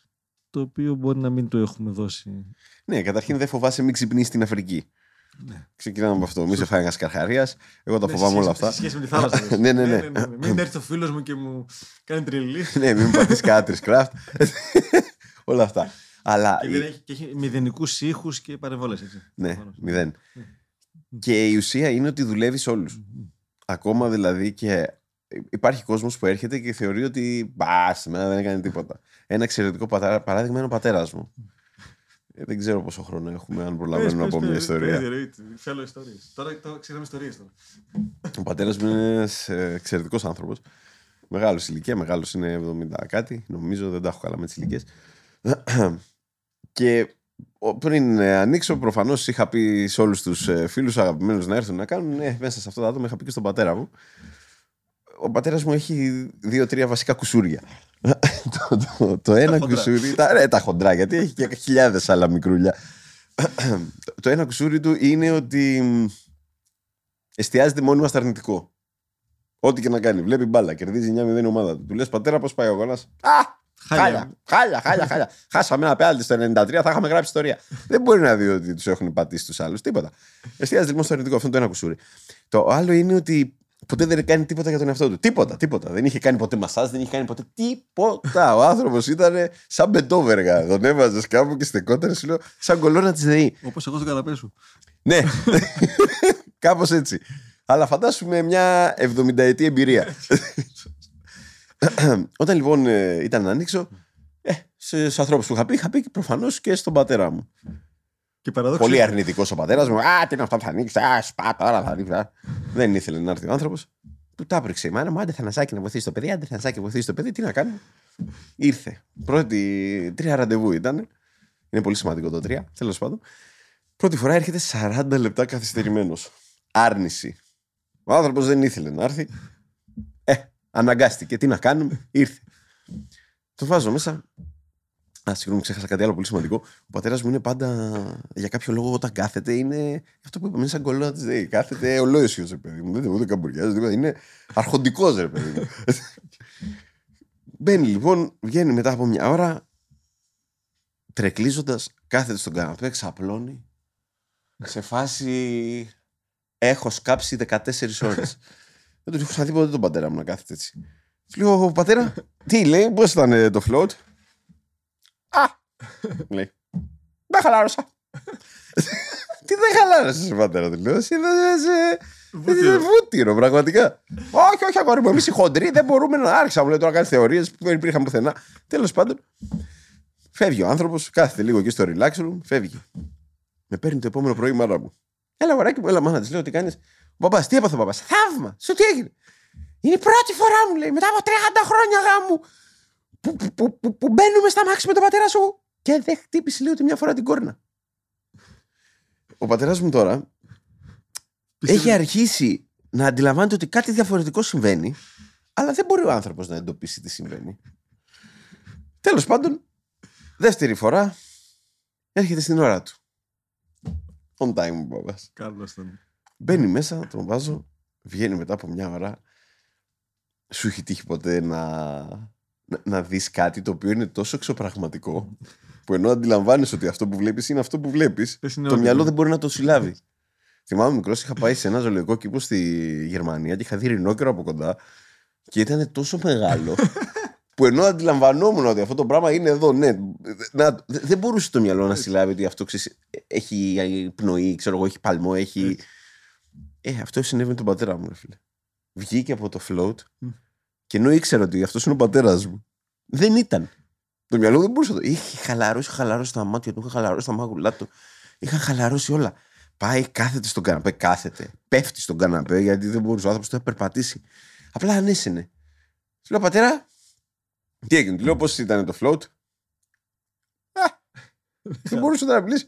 το οποίο μπορεί να μην το έχουμε δώσει. Ναι, καταρχήν δεν φοβάσαι μην ξυπνήσεις στην Αφρική. Ναι. Ξεκινάμε από αυτό. Μη σε φάει ένα καρχαρίας. Εγώ τα ναι, φοβάμαι όλα αυτά. Σε σχέση με τη θάλασσα. ναι, ναι, ναι, ναι, ναι. Μην έρθει ο φίλος μου και μου κάνει τρελή. ναι, μην πατήσεις κάτρι κράφτ. όλα αυτά. Αλλά... Και, έχει, και έχει μηδενικούς ήχους και παρεμβολές. Ναι, μηδέν. Και η ουσία είναι ότι δουλεύεις όλους. Ακόμα δηλαδή και υπάρχει κόσμος που έρχεται και θεωρεί ότι μπα, μένα δεν έκανε τίποτα. Ένα εξαιρετικό παράδειγμα είναι ο πατέρας μου. Ε, δεν ξέρω πόσο χρόνο έχουμε, αν προλαβαίνω να πω μια ιστορία. Θέλω ιστορίες. Τώρα ξέραμε ιστορίες Ο πατέρας μου είναι ένας εξαιρετικός άνθρωπος. Μεγάλος ηλικία, μεγάλος είναι 70 κάτι. Νομίζω δεν τα έχω καλά με τις ηλικίες. Και πριν ε, ανοίξω, προφανώς είχα πει σε όλους τους ε, φίλους αγαπημένους να έρθουν να κάνουν. Ναι, μέσα σε αυτό το άτομο είχα πει και στον πατέρα μου. Ο πατέρας μου έχει δύο-τρία βασικά κουσούρια. το, το, το, ένα κουσούρι. Τα, ναι, τα χοντρά, γιατί έχει και χιλιάδες άλλα μικρούλια. το ένα κουσούρι του είναι ότι εστιάζεται μόνιμα στα αρνητικό. Ό,τι και να κάνει. Βλέπει μπάλα, κερδίζει 9-0 ομάδα του. Του λες πατέρα, πώς πάει ο γονά. Α! Χάλια, χάλια, χάλια. χάλια. Χάσαμε ένα πέναλτι στο 93, θα είχαμε γράψει ιστορία. Δεν μπορεί να δει ότι τους έχουν πατήσει τους άλλους. Τίποτα. Εστιάζει λοιπόν στο αρνητικό. Αυτό είναι το ένα κουσούρι. Το άλλο είναι ότι ποτέ δεν κάνει τίποτα για τον εαυτό του. Τίποτα, τίποτα. Δεν είχε κάνει ποτέ μασάζ, δεν είχε κάνει ποτέ τίποτα. Ο άνθρωπος ήταν σαν μπετόβεργα. Τον έβαζες κάπου και στεκόταν, σου λέω, σαν κολόνα της ΔΕΗ. Όπως εγώ στο καναπέ σου. Ναι, κάπως έτσι. Αλλά φαντάσουμε μια 70 ετή εμπειρία. Όταν λοιπόν ε, ήταν να ανοίξω, ε, σε ανθρώπους που είχα πει, είχα πει προφανώς και στον πατέρα μου. Και Πολύ αρνητικός ο πατέρας μου. Α, τι είναι αυτό που θα ανοίξει. Α, σπά, τώρα θα ανοίξει. Δεν ήθελε να έρθει ο άνθρωπος. Του τα έπρεξε η μάνα μου. Άντε Θανασάκη να βοηθήσει το παιδί. Άντε Θανασάκη να βοηθήσει το παιδί. Τι να κάνει. Ήρθε. Πρώτη τρία ραντεβού ήταν. Είναι πολύ σημαντικό το τρία. Τέλος πάντων. Πρώτη φορά έρχεται 40 λεπτά καθυστερημένος. Άρνηση. Ο άνθρωπος δεν ήθελε να έρθει. Αναγκάστηκε. Τι να κάνουμε, ήρθε. Το βάζω μέσα. Α, συγγνώμη, ξέχασα κάτι άλλο πολύ σημαντικό. Ο πατέρας μου είναι πάντα για κάποιο λόγο όταν κάθεται είναι. Αυτό που είπαμε, είναι σαν κολλό τη ΔΕΗ. Κάθεται ολόισιο, ρε παιδί μου. Δεν είναι ούτε καμπουριά, είναι αρχοντικός, ρε παιδί μου. Μπαίνει λοιπόν, βγαίνει μετά από μια ώρα, τρεκλίζοντας, κάθεται στον καναπέ, ξαπλώνει. Σε φάση. Έχω σκάψει 14 ώρες. Δεν τον έχω ξαναδεί ποτέ τον πατέρα μου να κάθεται έτσι. Του λέω, πατέρα, τι λέει, πώς ήταν ε, το float; Α! λέει. Δεν χαλάρωσα. Τι δεν χαλάρωσες, πατέρα, του λέω. Εσύ δεν βούτυρο, πραγματικά. όχι, όχι, αγόρι μου, εμείς οι χοντροί δεν μπορούμε να άρχισα μου λέει τώρα κάνεις θεωρίες που δεν υπήρχαν πουθενά. Τέλος πάντων, φεύγει ο άνθρωπος, κάθεται λίγο εκεί στο relax room, φεύγει. Με παίρνει το επόμενο πρωί η μάνα μου. Έλα, βαράκι μου, έλα, μάνα της λέω τι κάνεις; Μπαμπάς, τι έπαθε ο μπαμπάς; Θαύμα! Σου τι έγινε; Είναι η πρώτη φορά μου, λέει, μετά από 30 χρόνια γάμου που, που, που, που, που μπαίνουμε στα μάξι με τον πατέρα σου και δεν χτύπησε λέει ούτε μια φορά την κόρνα. Ο πατέρας μου τώρα έχει αρχίσει να αντιλαμβάνεται ότι κάτι διαφορετικό συμβαίνει, αλλά δεν μπορεί ο άνθρωπος να εντοπίσει τι συμβαίνει. Τέλος πάντων, δεύτερη φορά έρχεται στην ώρα του. On time, ο μπαμπάς. Καλό ήταν. Μπαίνει μέσα, τον βάζω, βγαίνει μετά από μια ώρα. Σου έχει τύχει ποτέ να, να, να δεις κάτι το οποίο είναι τόσο εξωπραγματικό που ενώ αντιλαμβάνεσαι ότι αυτό που βλέπεις είναι αυτό που βλέπεις Πες είναι το όρκο. μυαλό δεν μπορεί να το συλλάβει. Θυμάμαι μικρός, είχα πάει σε ένα ζωολογικό κήπο στη Γερμανία και είχα δει ρινόκερο από κοντά και ήταν τόσο μεγάλο που ενώ αντιλαμβανόμουν ότι αυτό το πράγμα είναι εδώ, ναι, να, δε- δεν μπορούσε το μυαλό να συλλάβει ότι αυτό ξέρεις, έχει πνοή, ξέρω εγώ, έχει παλμό, έχει. Ε, αυτό συνέβη με τον πατέρα μου, ρε φίλε. Βγήκε από το float και ενώ ήξερα ότι αυτός είναι ο πατέρας μου, δεν ήταν. Το μυαλό δεν μπορούσε να το. Είχε χαλαρώσει, είχε χαλαρώσει τα μάτια του, είχε χαλαρώσει τα μάγουλά του. Είχαν χαλαρώσει όλα. Πάει, κάθεται στον καναπέ, κάθεται. Πέφτει στον καναπέ γιατί δεν μπορούσε ο άνθρωπος να περπατήσει. Απλά ανέσαινε. Του λέω πατέρα, τι έγινε, του λέω πώς ήταν το float; Α, δεν μπορούσε να μιλήσει.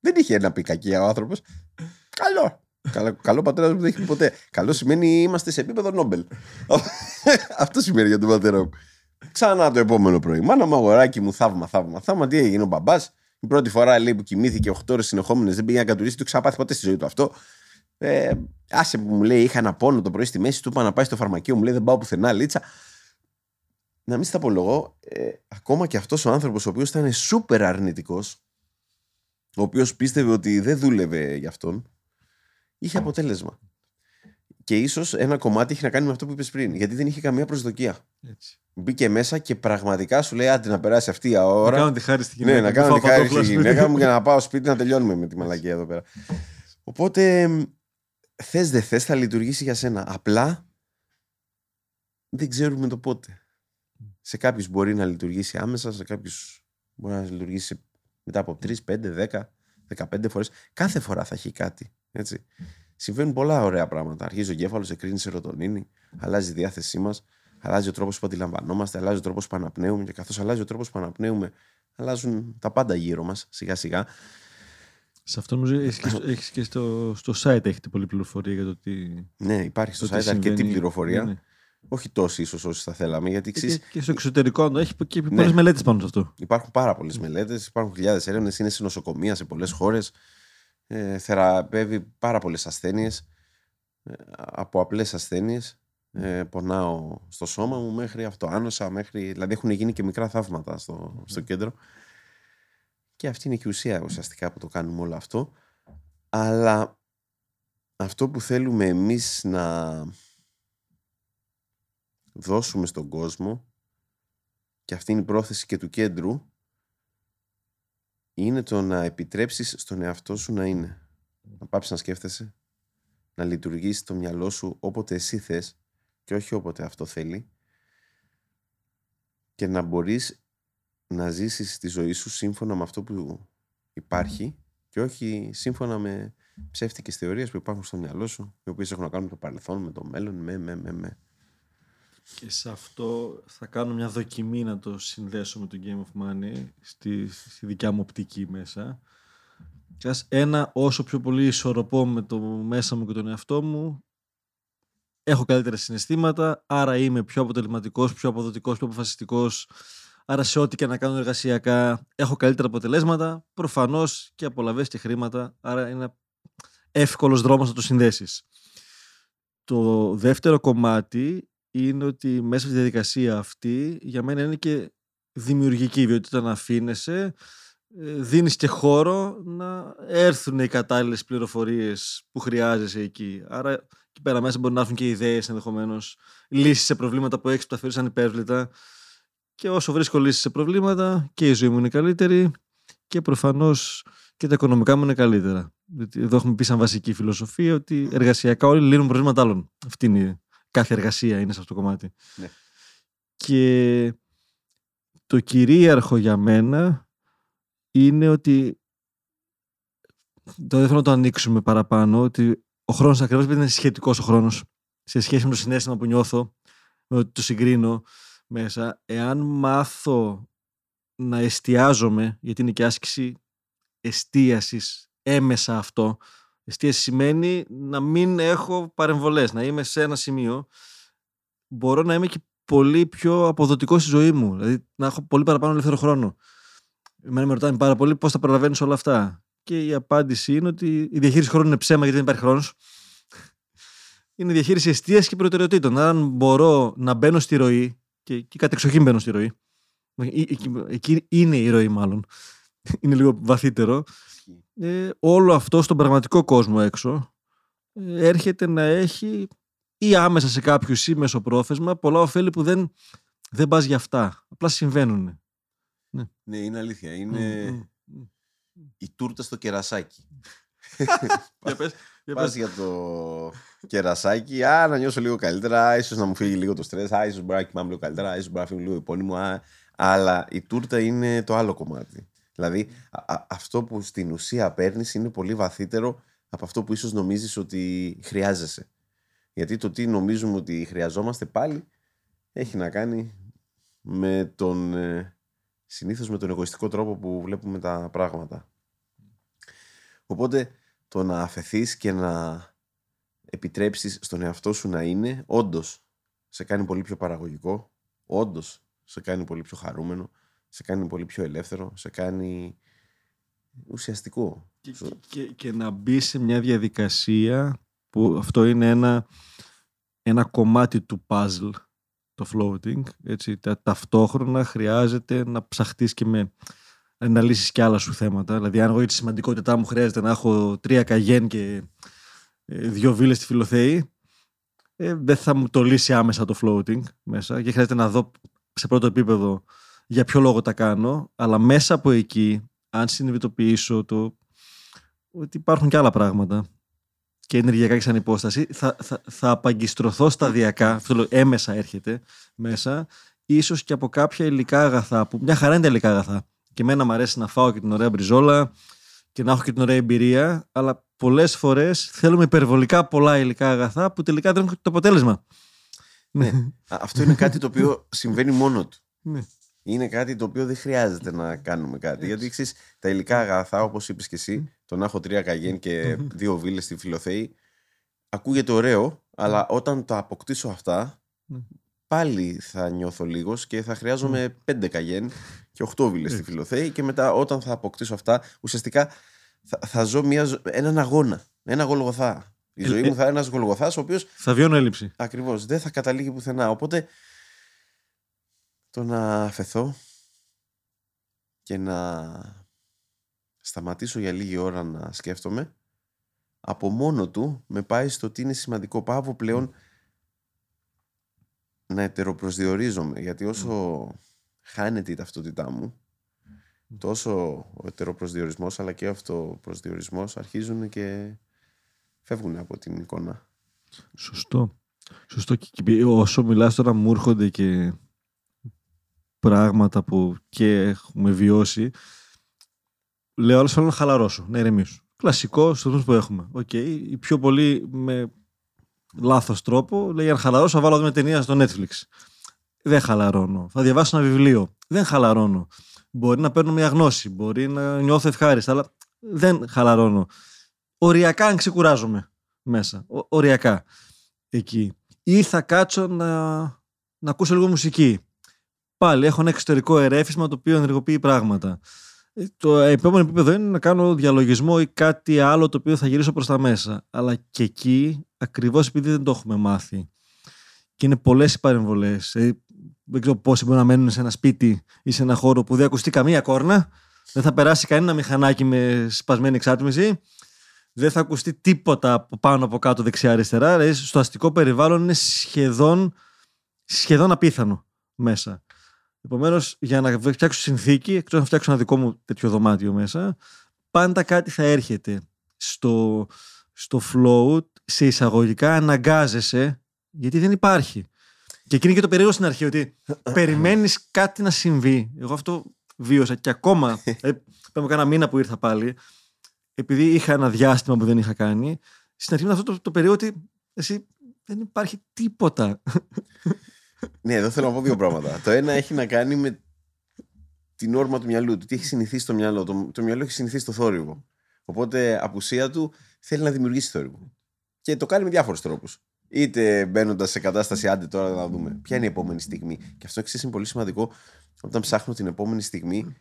Δεν είχε να πει κακία ο άνθρωπος. Καλό. Καλό, καλό πατέρα μου δεν έχει πει ποτέ. Καλό σημαίνει είμαστε σε επίπεδο Νόμπελ. Αυτό σημαίνει για τον πατέρα μου. Ξανά το επόμενο πρωί. Μάνα μου, αγοράκι μου, θαύμα, θαύμα, θαύμα. Τι έγινε ο μπαμπάς; Η πρώτη φορά λέει που κοιμήθηκε 8 ώρες συνεχόμενες, δεν πήγε να κατουρίσει, του ξαναπάθει ποτέ στη ζωή του αυτό. Ε, άσε που μου λέει, είχα ένα πόνο το πρωί στη μέση, του είπα να πάει στο φαρμακείο, μου λέει δεν πάω πουθενά, λίτσα. Να μην στα απολογώ, ε, ακόμα και αυτός ο άνθρωπος ο οποίος ήταν σούπερ αρνητικός, ο οποίος πίστευε ότι δεν δούλευε για αυτόν, είχε αποτέλεσμα. Και ίσως ένα κομμάτι έχει να κάνει με αυτό που είπες πριν, γιατί δεν είχε καμία προσδοκία. Έτσι. Μπήκε μέσα και πραγματικά σου λέει: Άντε να περάσει αυτή η Να ώρα. κάνω τη χάρη στη γυναίκα. Ναι, να μου, κάνω τη φάω χάρη παντόφλα στη σπίτι. γυναίκα μου και να πάω σπίτι να τελειώνουμε με τη μαλακία εδώ πέρα. Οπότε θες δεν θες, θα λειτουργήσει για σένα. Απλά δεν ξέρουμε το πότε. Σε κάποιους μπορεί να λειτουργήσει άμεσα, σε κάποιους μπορεί να λειτουργήσει μετά από 3, 5, 10, 15 φορές. Κάθε φορά θα έχει κάτι. Έτσι. Συμβαίνουν πολλά ωραία πράγματα. Αρχίζει ο εγκέφαλος, εκρίνει σερωτονίνη, αλλάζει η διάθεσή μας, αλλάζει ο τρόπος που αντιλαμβανόμαστε, αλλάζει ο τρόπος που αναπνέουμε και καθώς αλλάζει ο τρόπος που αναπνέουμε, αλλάζουν τα πάντα γύρω μας σιγά σιγά. Σε αυτό νομίζω έχεις και, στο, έχεις και στο, στο site έχετε πολλή πληροφορία για το τι. Ναι, υπάρχει στο το τι site αρκετή συμβαίνει. πληροφορία. Ναι, ναι. Όχι τόση ίσως όσοι θα θέλαμε, γιατί Και, ξέρεις, και στο εξωτερικό να το έχει και Ναι. πολλές μελέτες πάνω σε αυτό. υπάρχουν πάρα πολλές μελέτες, υπάρχουν χιλιάδες έρευνες, είναι σε νοσοκομεία σε πολλές χώρες. Ε, θεραπεύει πάρα πολλές ασθένειες. από απλές ασθένειες. Ε, πονάω στο σώμα μου μέχρι αυτοάνωσα, μέχρι. Δηλαδή έχουν γίνει και μικρά θαύματα στο, στο κέντρο. Και αυτή είναι και η ουσία ουσιαστικά που το κάνουμε όλο αυτό. Αλλά αυτό που θέλουμε εμείς να δώσουμε στον κόσμο και αυτή είναι η πρόθεση και του κέντρου είναι το να επιτρέψεις στον εαυτό σου να είναι. Να πάψεις να σκέφτεσαι, να λειτουργήσει το μυαλό σου όποτε εσύ θες και όχι όποτε αυτό θέλει και να μπορείς να ζήσεις τη ζωή σου σύμφωνα με αυτό που υπάρχει και όχι σύμφωνα με ψεύτικες θεωρίες που υπάρχουν στο μυαλό σου οι οποίες έχουν να κάνουν με το παρελθόν, με το μέλλον, με, με, με, με. Και σε αυτό θα κάνω μια δοκιμή να το συνδέσω με το Game of Money στη, στη δικιά μου οπτική μέσα. Και ας ένα όσο πιο πολύ ισορροπώ με το μέσα μου και τον εαυτό μου έχω καλύτερα συναισθήματα, άρα είμαι πιο αποτελεσματικός, πιο αποδοτικός, πιο αποφασιστικός. Άρα σε ό,τι και να κάνω εργασιακά έχω καλύτερα αποτελέσματα, προφανώς και απολαβές και χρήματα, άρα είναι ένα εύκολος δρόμος να το συνδέσεις. Το δεύτερο κομμάτι είναι ότι μέσα στη διαδικασία αυτή για μένα είναι και δημιουργική, διότι όταν αφήνεσαι ε, δίνεις και χώρο να έρθουν οι κατάλληλες πληροφορίες που χρειάζεσαι εκεί. Άρα εκεί πέρα μέσα μπορεί να έρθουν και ιδέες ενδεχομένως, λύσεις σε προβλήματα που έχεις που τα θεωρείς ανυπέρβλητα και όσο βρίσκω λύσεις σε προβλήματα και η ζωή μου είναι καλύτερη και προφανώς και τα οικονομικά μου είναι καλύτερα. Γιατί εδώ έχουμε πει σαν βασική φιλοσοφία ότι εργασιακά όλοι λύνουν προβλήματα άλλων. Αυτή είναι η- κάθε εργασία είναι σε αυτό το κομμάτι. Ναι. Και το κυρίαρχο για μένα είναι ότι το δεν θέλω να το ανοίξουμε παραπάνω ότι ο χρόνος ακριβώς επειδή είναι σχετικός ο χρόνος σε σχέση με το συνέστημα που νιώθω, με ότι το συγκρίνω μέσα, εάν μάθω να εστιάζομαι, γιατί είναι και άσκηση εστίασης έμεσα αυτό, εστίαση σημαίνει να μην έχω παρεμβολές, να είμαι σε ένα σημείο, μπορώ να είμαι και πολύ πιο αποδοτικό στη ζωή μου. Δηλαδή να έχω πολύ παραπάνω ελεύθερο χρόνο. Εμένα με ρωτάνε πάρα πολύ πώ θα προλαβαίνει όλα αυτά. Και η απάντηση είναι ότι η διαχείριση χρόνου είναι ψέμα γιατί δεν υπάρχει χρόνο. Είναι η διαχείριση αιστεία και προτεραιοτήτων. Αν μπορώ να μπαίνω στη ροή, και, και κατεξοχήν μπαίνω στη ροή, εκεί είναι η ροή μάλλον, είναι λίγο βαθύτερο, ε, όλο αυτό στον πραγματικό κόσμο έξω ε, έρχεται να έχει ή άμεσα σε κάποιους ή μεσοπρόθεσμα πολλά ωφέλη που δεν, δεν πας για αυτά. Απλά συμβαίνουν. Ναι, ναι είναι αλήθεια. Είναι η τούρτα στο κερασάκι. για πες, για Πας για το κερασάκι, α, να νιώσω λίγο καλύτερα, ίσως να μου φύγει λίγο το στρες, α, ίσως μπορεί να κοιμάμαι λίγο καλύτερα, ίσως μπορεί να φύγει λίγο υπόνιμο, α, αλλά η τούρτα είναι το άλλο κομμάτι. Δηλαδή, αυτό που στην ουσία παίρνεις είναι πολύ βαθύτερο από αυτό που ίσως νομίζεις ότι χρειάζεσαι. Γιατί το τι νομίζουμε ότι χρειαζόμαστε πάλι έχει να κάνει με τον, ε, συνήθως με τον εγωιστικό τρόπο που βλέπουμε τα πράγματα. Οπότε το να αφαιθείς και να επιτρέψεις στον εαυτό σου να είναι, όντως σε κάνει πολύ πιο παραγωγικό, όντως σε κάνει πολύ πιο χαρούμενο, σε κάνει πολύ πιο ελεύθερο, σε κάνει ουσιαστικό. Και, και, και να μπει σε μια διαδικασία που αυτό είναι ένα, ένα κομμάτι του puzzle το floating έτσι, τα, ταυτόχρονα χρειάζεται να ψαχτείς και με να λύσεις και άλλα σου θέματα δηλαδή αν εγώ για τη σημαντικότητά μου χρειάζεται να έχω τρία καγέν και ε, δύο βίλες στη Φιλοθέη ε, δεν θα μου το λύσει άμεσα το floating μέσα και χρειάζεται να δω σε πρώτο επίπεδο για ποιο λόγο τα κάνω αλλά μέσα από εκεί αν συνειδητοποιήσω το ότι υπάρχουν και άλλα πράγματα και ενεργειακά και σαν υπόσταση, θα, θα, θα απαγκιστρωθώ σταδιακά, αυτό το έμεσα έρχεται μέσα, ίσως και από κάποια υλικά αγαθά, που μια χαρά είναι τα υλικά αγαθά. Και εμένα μου αρέσει να φάω και την ωραία μπριζόλα και να έχω και την ωραία εμπειρία, αλλά πολλές φορές θέλουμε υπερβολικά πολλά υλικά αγαθά που τελικά δεν έχουν το αποτέλεσμα. Ναι. Αυτό είναι κάτι το οποίο συμβαίνει μόνο του. Ναι είναι κάτι το οποίο δεν χρειάζεται να κάνουμε κάτι. Γιατί ξέρεις, τα υλικά αγαθά, όπως είπες και εσύ, το να έχω τρία καγέν και δύο βίλες στη Φιλοθέη, ακούγεται ωραίο, αλλά όταν τα αποκτήσω αυτά, πάλι θα νιώθω λίγος και θα χρειάζομαι πέντε καγέν και οχτώ βίλες στη Φιλοθέη. Και μετά, όταν θα αποκτήσω αυτά, ουσιαστικά θα, θα ζω μια, έναν αγώνα. Ένα γολγοθά. Η ζωή ε, μου θα είναι ένας γολγοθάς, ο οποίος. Θα βιώνω έλλειψη. Ακριβώς. Δεν θα καταλήγει πουθενά. Οπότε το να αφαιθώ και να σταματήσω για λίγη ώρα να σκέφτομαι από μόνο του με πάει στο τι είναι σημαντικό. Πάω πλέον να ετεροπροσδιορίζομαι γιατί όσο χάνεται η ταυτότητά μου τόσο ο ετεροπροσδιορισμός αλλά και ο αυτοπροσδιορισμός αρχίζουν και φεύγουν από την εικόνα. Σωστό. Σωστό. Και όσο μιλάς τώρα μου έρχονται και πράγματα που και έχουμε βιώσει, λέω άλλος θέλω να χαλαρώσω, να ηρεμήσω. Κλασικό στους που έχουμε. Okay. Η πιο πολύ με λάθος τρόπο λέει: Αν χαλαρώσω, θα βάλω μια ταινία στο Netflix. Δεν χαλαρώνω. Θα διαβάσω ένα βιβλίο. Δεν χαλαρώνω. Μπορεί να παίρνω μια γνώση. Μπορεί να νιώθω ευχάριστα, αλλά δεν χαλαρώνω. Οριακά αν ξεκουράζομαι μέσα. Ο, οριακά. Εκεί. Ή θα κάτσω να, να ακούσω λίγο μουσική πάλι έχω ένα εξωτερικό ερέφισμα το οποίο ενεργοποιεί πράγματα. Ε, το επόμενο επίπεδο είναι να κάνω διαλογισμό ή κάτι άλλο το οποίο θα γυρίσω προς τα μέσα. Αλλά και εκεί, ακριβώς επειδή δεν το έχουμε μάθει και είναι πολλές οι παρεμβολές, ε, δεν ξέρω πόσοι μπορεί να μένουν σε ένα σπίτι ή σε ένα χώρο που δεν ακουστεί καμία κόρνα, δεν θα περάσει κανένα μηχανάκι με σπασμένη εξάτμιση, δεν θα ακουστεί τίποτα από πάνω από κάτω δεξιά-αριστερά. Δηλαδή στο αστικό περιβάλλον είναι σχεδόν, σχεδόν απίθανο μέσα. Επομένως, για να φτιάξω συνθήκη, εκτός να φτιάξω ένα δικό μου τέτοιο δωμάτιο μέσα, πάντα κάτι θα έρχεται στο, στο flow, σε εισαγωγικά αναγκάζεσαι, γιατί δεν υπάρχει. Και εκείνη και το περίεργο στην αρχή, ότι περιμένεις κάτι να συμβεί. Εγώ αυτό βίωσα και ακόμα. ε, Πέμε κάνα μήνα που ήρθα πάλι, επειδή είχα ένα διάστημα που δεν είχα κάνει, στην αρχή με αυτό το, το περίεργο ότι εσύ Δεν υπάρχει τίποτα. Ναι, εδώ θέλω να πω δύο πράγματα. το ένα έχει να κάνει με την όρμα του μυαλού του. Τι έχει συνηθίσει το μυαλό. Το, το μυαλό έχει συνηθίσει το θόρυβο. Οπότε απουσία του θέλει να δημιουργήσει θόρυβο. Και το κάνει με διάφορους τρόπους. Είτε μπαίνοντας σε κατάσταση, άντε τώρα να δούμε ποια είναι η επόμενη στιγμή. Και αυτό εξή είναι πολύ σημαντικό. Όταν ψάχνω την επόμενη στιγμή,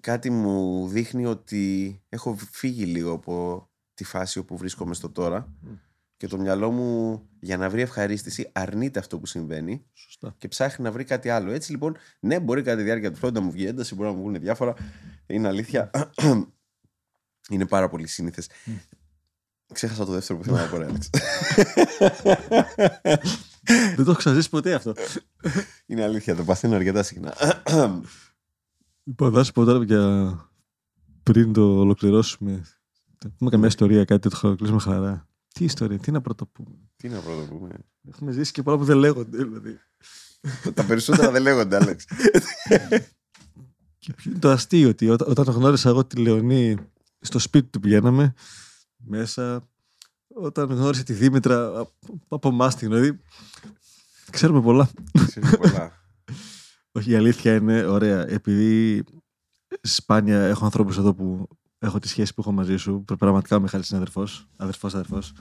κάτι μου δείχνει ότι έχω φύγει λίγο από τη φάση όπου βρίσκομαι στο τώρα. Και το μυαλό μου για να βρει ευχαρίστηση αρνείται αυτό που συμβαίνει Σωστά. και ψάχνει να βρει κάτι άλλο. Έτσι λοιπόν, ναι, μπορεί κατά τη διάρκεια του χρόνου να μου βγει ένταση, μπορεί να μου βγουν διάφορα. Είναι αλήθεια. Είναι πάρα πολύ σύνηθες. Ξέχασα το δεύτερο που θέλω να πω, ρε, Άλεξ. Δεν το έχω ξαναζήσει ποτέ αυτό. Είναι αλήθεια, το παθαίνω αρκετά συχνά. Λοιπόν, θα σου πω τώρα για πριν το ολοκληρώσουμε. Θα πούμε καμιά ιστορία, κάτι τέτοιο, θα κλείσουμε χαρά. Τι ιστορία, τι να πρωτοπούμε. Τι να πρώτο πούμε. Έχουμε ζήσει και πολλά που δεν λέγονται. Δηλαδή. Τα περισσότερα δεν λέγονται, Άλεξ. Και ποιο είναι το αστείο ότι όταν, όταν γνώρισα εγώ τη Λεωνή στο σπίτι του πηγαίναμε μέσα. Όταν γνώρισε τη Δήμητρα από, από εμάς τη γνωρί. Ξέρουμε πολλά. Ξέρεις πολλά. Όχι, η αλήθεια είναι ωραία. Επειδή σπάνια έχω ανθρώπους εδώ που έχω τη σχέση που έχω μαζί σου. Πραγματικά ο Μιχάλης είναι αδερφός. Αδερφός, αδερφός.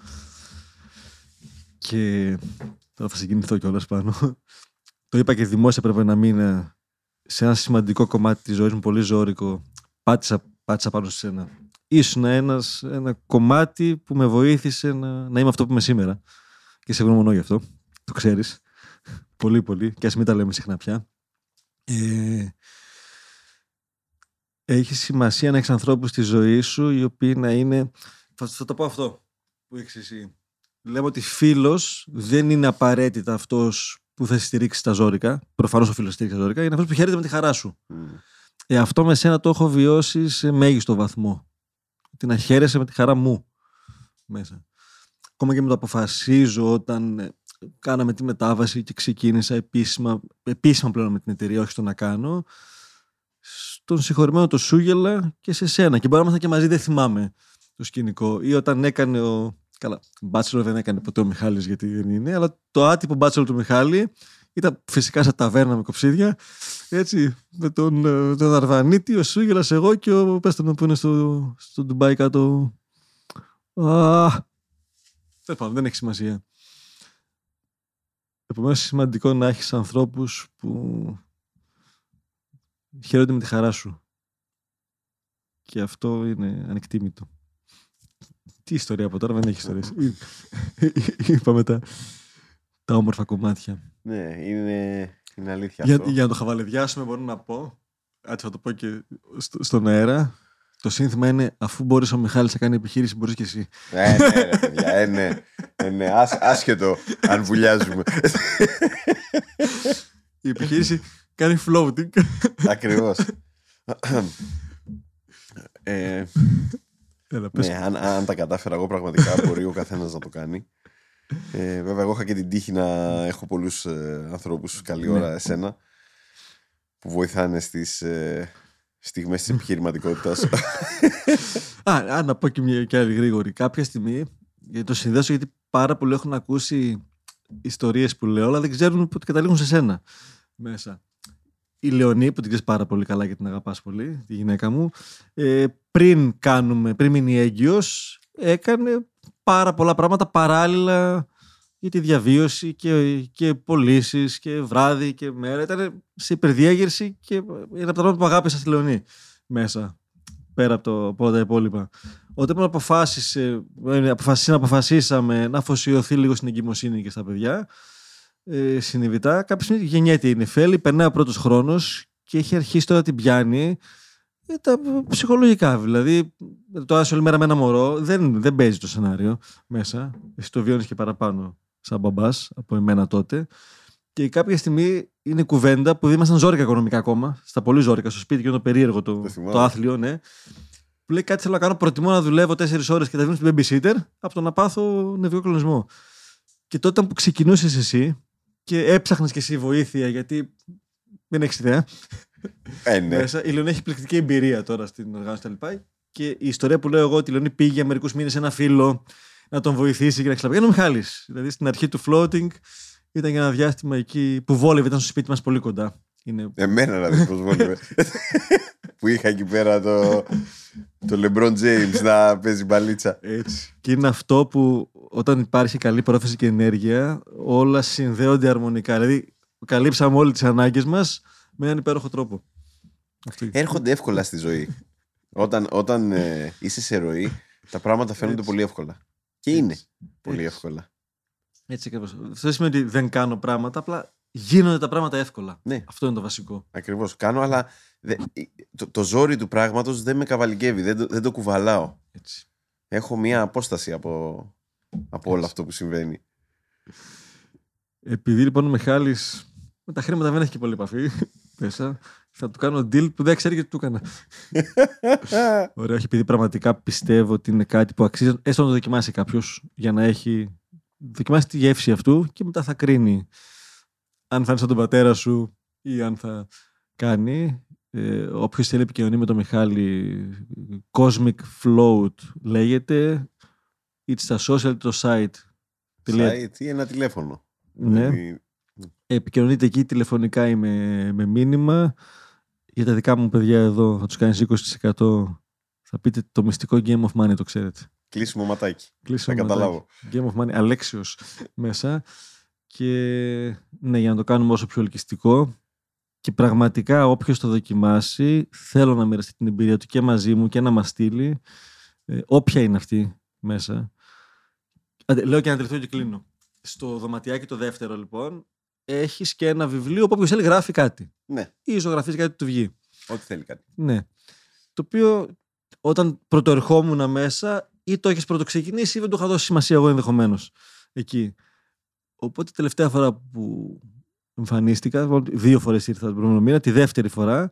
Και τώρα θα συγκινηθώ κιόλας πάνω. Το είπα και δημόσια πρέπει να μείνω σε ένα σημαντικό κομμάτι της ζωής μου, πολύ ζώρικο. Πάτησα, πάτησα πάνω σε σένα. Ήσουν ένας, ένα κομμάτι που με βοήθησε να, να είμαι αυτό που είμαι σήμερα. Και σε ευγνωμονώ γι' αυτό. Το ξέρεις. πολύ, πολύ. Και ας μην τα λέμε συχνά πια. Ε, έχει σημασία να έχεις ανθρώπους στη ζωή σου οι οποίοι να είναι. Θα, θα το πω αυτό που έχεις εσύ. Λέμε ότι φίλος δεν είναι απαραίτητα αυτός που θα σε στηρίξει τα ζώρικα. Προφανώς ο φίλος στηρίξει τα ζώρικα. Είναι αυτός που χαίρεται με τη χαρά σου. Μμ. Ε, αυτό με σένα το έχω βιώσει σε μέγιστο βαθμό. Ότι να χαίρεσαι με τη χαρά μου μέσα. Ακόμα και με το αποφασίζω όταν ε, κάναμε τη μετάβαση και ξεκίνησα επίσημα, επίσημα πλέον με την εταιρεία, όχι στο να κάνω. Στον συγχωρημένο το Σούγελα και σε σένα. Και μπορεί να ήμασταν και μαζί, δεν θυμάμαι το σκηνικό. Ή όταν έκανε ο. Καλά, μπάτσελο δεν έκανε ποτέ ο Μιχάλης γιατί δεν είναι, αλλά το άτυπο μπάτσελο του Μιχάλη ήταν φυσικά σε ταβέρνα με κοψίδια. Έτσι, με τον, ε, τον Αρβανίτη, ο Σούγελας, εγώ και ο πες τον που είναι στο, στο Ντουμπάι κάτω. Α, τέλος πάντων, δεν έχει σημασία. Επομένως, είναι σημαντικό να έχεις ανθρώπους που χαίρονται με τη χαρά σου. Και αυτό είναι ανεκτήμητο. Τι ιστορία από τώρα, δεν έχει ιστορίες. Είπαμε τα, τα όμορφα κομμάτια. Ναι, είναι, είναι αλήθεια Για, αυτό. για να το χαβαλεδιάσουμε μπορώ να πω, έτσι θα το πω και στο- στον αέρα, το σύνθημα είναι αφού μπορείς ο Μιχάλης να κάνει επιχείρηση, μπορείς και εσύ. Ε, ναι, ρε, παιδιά, ε, ναι. Ε, ναι, άσ- άσχετο αν βουλιάζουμε. Η επιχείρηση κάνει floating. Ακριβώς. ε, Έλα, πες. ναι, αν, αν τα κατάφερα εγώ πραγματικά μπορεί ο καθένας να το κάνει. Ε, βέβαια, εγώ είχα και την τύχη να έχω πολλούς ε, ανθρώπους καλή Ναι. ώρα εσένα που βοηθάνε στις ε, στιγμές της επιχειρηματικότητας. Α, α, να πω και μια και άλλη γρήγορη. Κάποια στιγμή, γιατί το συνδέσω γιατί πάρα πολλοί έχουν ακούσει ιστορίες που λέω, αλλά δεν ξέρουν ότι καταλήγουν σε σένα μέσα. Η Λεωνή, που την ξέρεις πάρα πολύ καλά και την αγαπάς πολύ, τη γυναίκα μου, ε, πριν κάνουμε, πριν μείνει έγκυος, έκανε πάρα πολλά πράγματα παράλληλα για τη διαβίωση και, και πωλήσεις και βράδυ και μέρα. Ήταν σε υπερδιέγερση και είναι από τα πράγματα που αγάπησα στη Λεωνή μέσα πέρα από, το, από όλα τα υπόλοιπα. Όταν μου αποφάσισε, ε, αποφασίσαμε, αποφασίσαμε να αφοσιωθεί λίγο στην εγκυμοσύνη και στα παιδιά, ε, συνειδητά, κάποια στιγμή γεννιέται η νεφέλη, περνάει ο πρώτος χρόνος και έχει αρχίσει τώρα την πιάνει ε, τα ψυχολογικά. Δηλαδή, το άσο όλη μέρα με ένα μωρό δεν, δεν παίζει το σενάριο μέσα. Εσύ το βιώνεις και παραπάνω σαν μπαμπάς από εμένα τότε. Και κάποια στιγμή είναι κουβέντα που δεν ήμασταν ζώρικα οικονομικά ακόμα, στα πολύ ζώρικα, στο σπίτι και είναι το περίεργο το, Το θυμάμαι. το άθλιο, ναι. Που λέει κάτι θέλω να κάνω, προτιμώ να δουλεύω 4 ώρες και τα δίνω στην babysitter από το να πάθω νευρικό κλονισμό. Και τότε που ξεκινούσες εσύ και έψαχνες και εσύ βοήθεια, γιατί δεν έχεις ιδέα. ε, ναι. Μέσα. Η Λεωνή έχει πληκτική εμπειρία τώρα στην οργάνωση κτλ. Και η ιστορία που λέω εγώ ότι η Λεωνή πήγε για μερικούς μήνες σε ένα φίλο να τον βοηθήσει και να ξυλαπεί. Είναι ο Μιχάλη. Δηλαδή στην αρχή του floating ήταν για ένα διάστημα εκεί που βόλευε, ήταν στο σπίτι μας πολύ κοντά. Είναι... Εμένα να δεις πώς βόλευε. που είχα εκεί πέρα το, το LeBron James να παίζει μπαλίτσα. Έτσι. Και είναι αυτό που όταν υπάρχει καλή πρόθεση και ενέργεια, όλα συνδέονται αρμονικά. Δηλαδή, καλύψαμε όλε τις ανάγκες μας με έναν υπέροχο τρόπο. Αυτό. Έρχονται εύκολα στη ζωή. όταν όταν ε, είσαι σε ροή, τα πράγματα φαίνονται Έτσι. πολύ εύκολα. Και είναι Έτσι. πολύ Έτσι. εύκολα. Έτσι ακριβώς. Αυτό δεν σημαίνει ότι δεν κάνω πράγματα, απλά γίνονται τα πράγματα εύκολα. Ναι. Αυτό είναι το βασικό. Ακριβώς. Κάνω, αλλά δε- το, το ζόρι του πράγματος δεν με καβαλικεύει, δεν το, δεν το κουβαλάω. Έτσι. Έχω μία απόσταση από, από όλο Έτσι. αυτό που συμβαίνει. Επειδή λοιπόν ο Μιχάλης με τα χρήματα δεν έχει και πολύ επαφή μέσα, θα του κάνω deal που δεν ξέρει και τι του έκανα. Ωραία, όχι επειδή πραγματικά πιστεύω ότι είναι κάτι που αξίζει έστω να το δοκιμάσει κάποιος για να έχει. Δοκιμάσει τη γεύση αυτού και μετά θα κρίνει αν θα είναι σαν τον πατέρα σου ή αν θα κάνει. Ε, Όποιος θέλει επικοινωνεί με τον Μιχάλη, Cosmic Float λέγεται. Είτε στα social είτε το site. Τελεία- Site ή ένα τηλέφωνο. Ναι. Δηλαδή, επικοινωνείτε εκεί τηλεφωνικά ή με, με μήνυμα. Για τα δικά μου παιδιά εδώ θα τους κάνεις 20% θα πείτε το μυστικό Game of Money, το ξέρετε. Κλείσιμο ματάκι. Κλείσιμο Θα ματάκι. καταλάβω. Game of Money, Αλέξιος μέσα. Και ναι, για να το κάνουμε όσο πιο ελκυστικό. Και πραγματικά όποιος το δοκιμάσει, θέλω να μοιραστεί την εμπειρία του και μαζί μου και να μας στείλει. Ε, όποια είναι αυτή μέσα. Άντε, Λέω και ένα τελευταίο και κλείνω. Στο δωματιάκι το δεύτερο λοιπόν, έχεις και ένα βιβλίο που όποιος θέλει γράφει κάτι. Ναι, Ή ζωγραφίζει κάτι που του βγει. ό,τι θέλει κάτι. Ναι. Το οποίο όταν πρωτοερχόμουν μέσα, ή το έχεις πρωτοξεκινήσει ή δεν το είχα δώσει σημασία εγώ ενδεχομένως εκεί. Οπότε τελευταία φορά που εμφανίστηκα, λοιπόν, δύο φορές ήρθα τον προηγούμενο μήνα, τη δεύτερη φορά,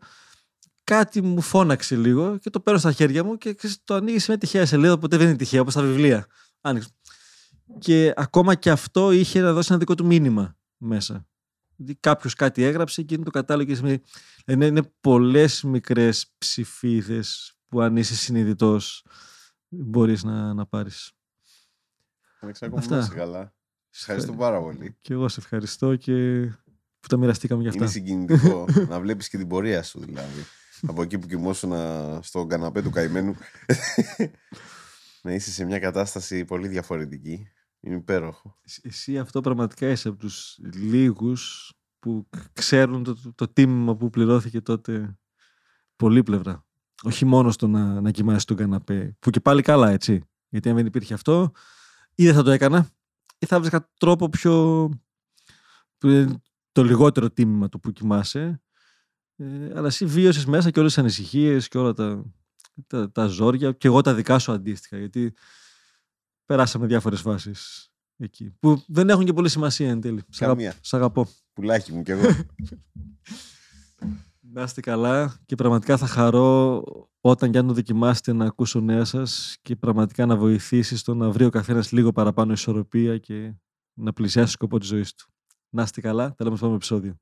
κάτι μου φώναξε λίγο και το παίρνω στα χέρια μου και ξέρεις, το ανοίγεις σε μια τυχαία σελίδα, οπότε δεν είναι τυχαία, όπως τα βιβλία. Άνοιξε. Και ακόμα και αυτό είχε να δώσει ένα δικό του μήνυμα μέσα. Δηλαδή κάποιος κάτι έγραψε και είναι το κατάλογο και σημαίνει είναι, είναι πολλές μικρές ψηφίδες που αν είσαι συνειδητός μπορείς να, να πάρεις. Αλέξανδρο, Αυτά. να είσαι καλά. Σε ευχαριστώ πάρα πολύ. Και εγώ σε ευχαριστώ και που τα μοιραστήκαμε για αυτά. Είναι συγκινητικό να βλέπεις και την πορεία σου δηλαδή. Από εκεί που κοιμόσουν στον καναπέ του καημένου να είσαι σε μια κατάσταση πολύ διαφορετική. Είναι υπέροχο. Εσύ- Εσύ αυτό πραγματικά είσαι από τους λίγους που κ- ξέρουν το, το, το τίμημα που πληρώθηκε τότε πολύπλευρα. Όχι μόνο στο να, να κοιμάσαι στον καναπέ, που και πάλι καλά έτσι. Γιατί αν δεν υπήρχε αυτό, ή δεν θα το έκανα, ή θα βρίσκα τρόπο πιο... που είναι το λιγότερο τίμημα του που κοιμάσαι. Ε, αλλά εσύ βίωσες μέσα και όλες τις ανησυχίες και όλα τα, τα, τα ζόρια και εγώ τα δικά σου αντίστοιχα. Γιατί περάσαμε διάφορες φάσεις εκεί. Που δεν έχουν και πολύ σημασία εν τέλει. Σ' αγαπ- Καμία. Σ' αγαπώ. Πουλάκι μου κι εγώ. Να είστε καλά και πραγματικά θα χαρώ όταν και αν το δοκιμάσετε να ακούσω νέα σας και πραγματικά να βοηθήσει στο να βρει ο καθένας λίγο παραπάνω ισορροπία και να πλησιάσει το σκοπό της ζωής του. Να είστε καλά, τα λέμε στο επόμενο επεισόδιο.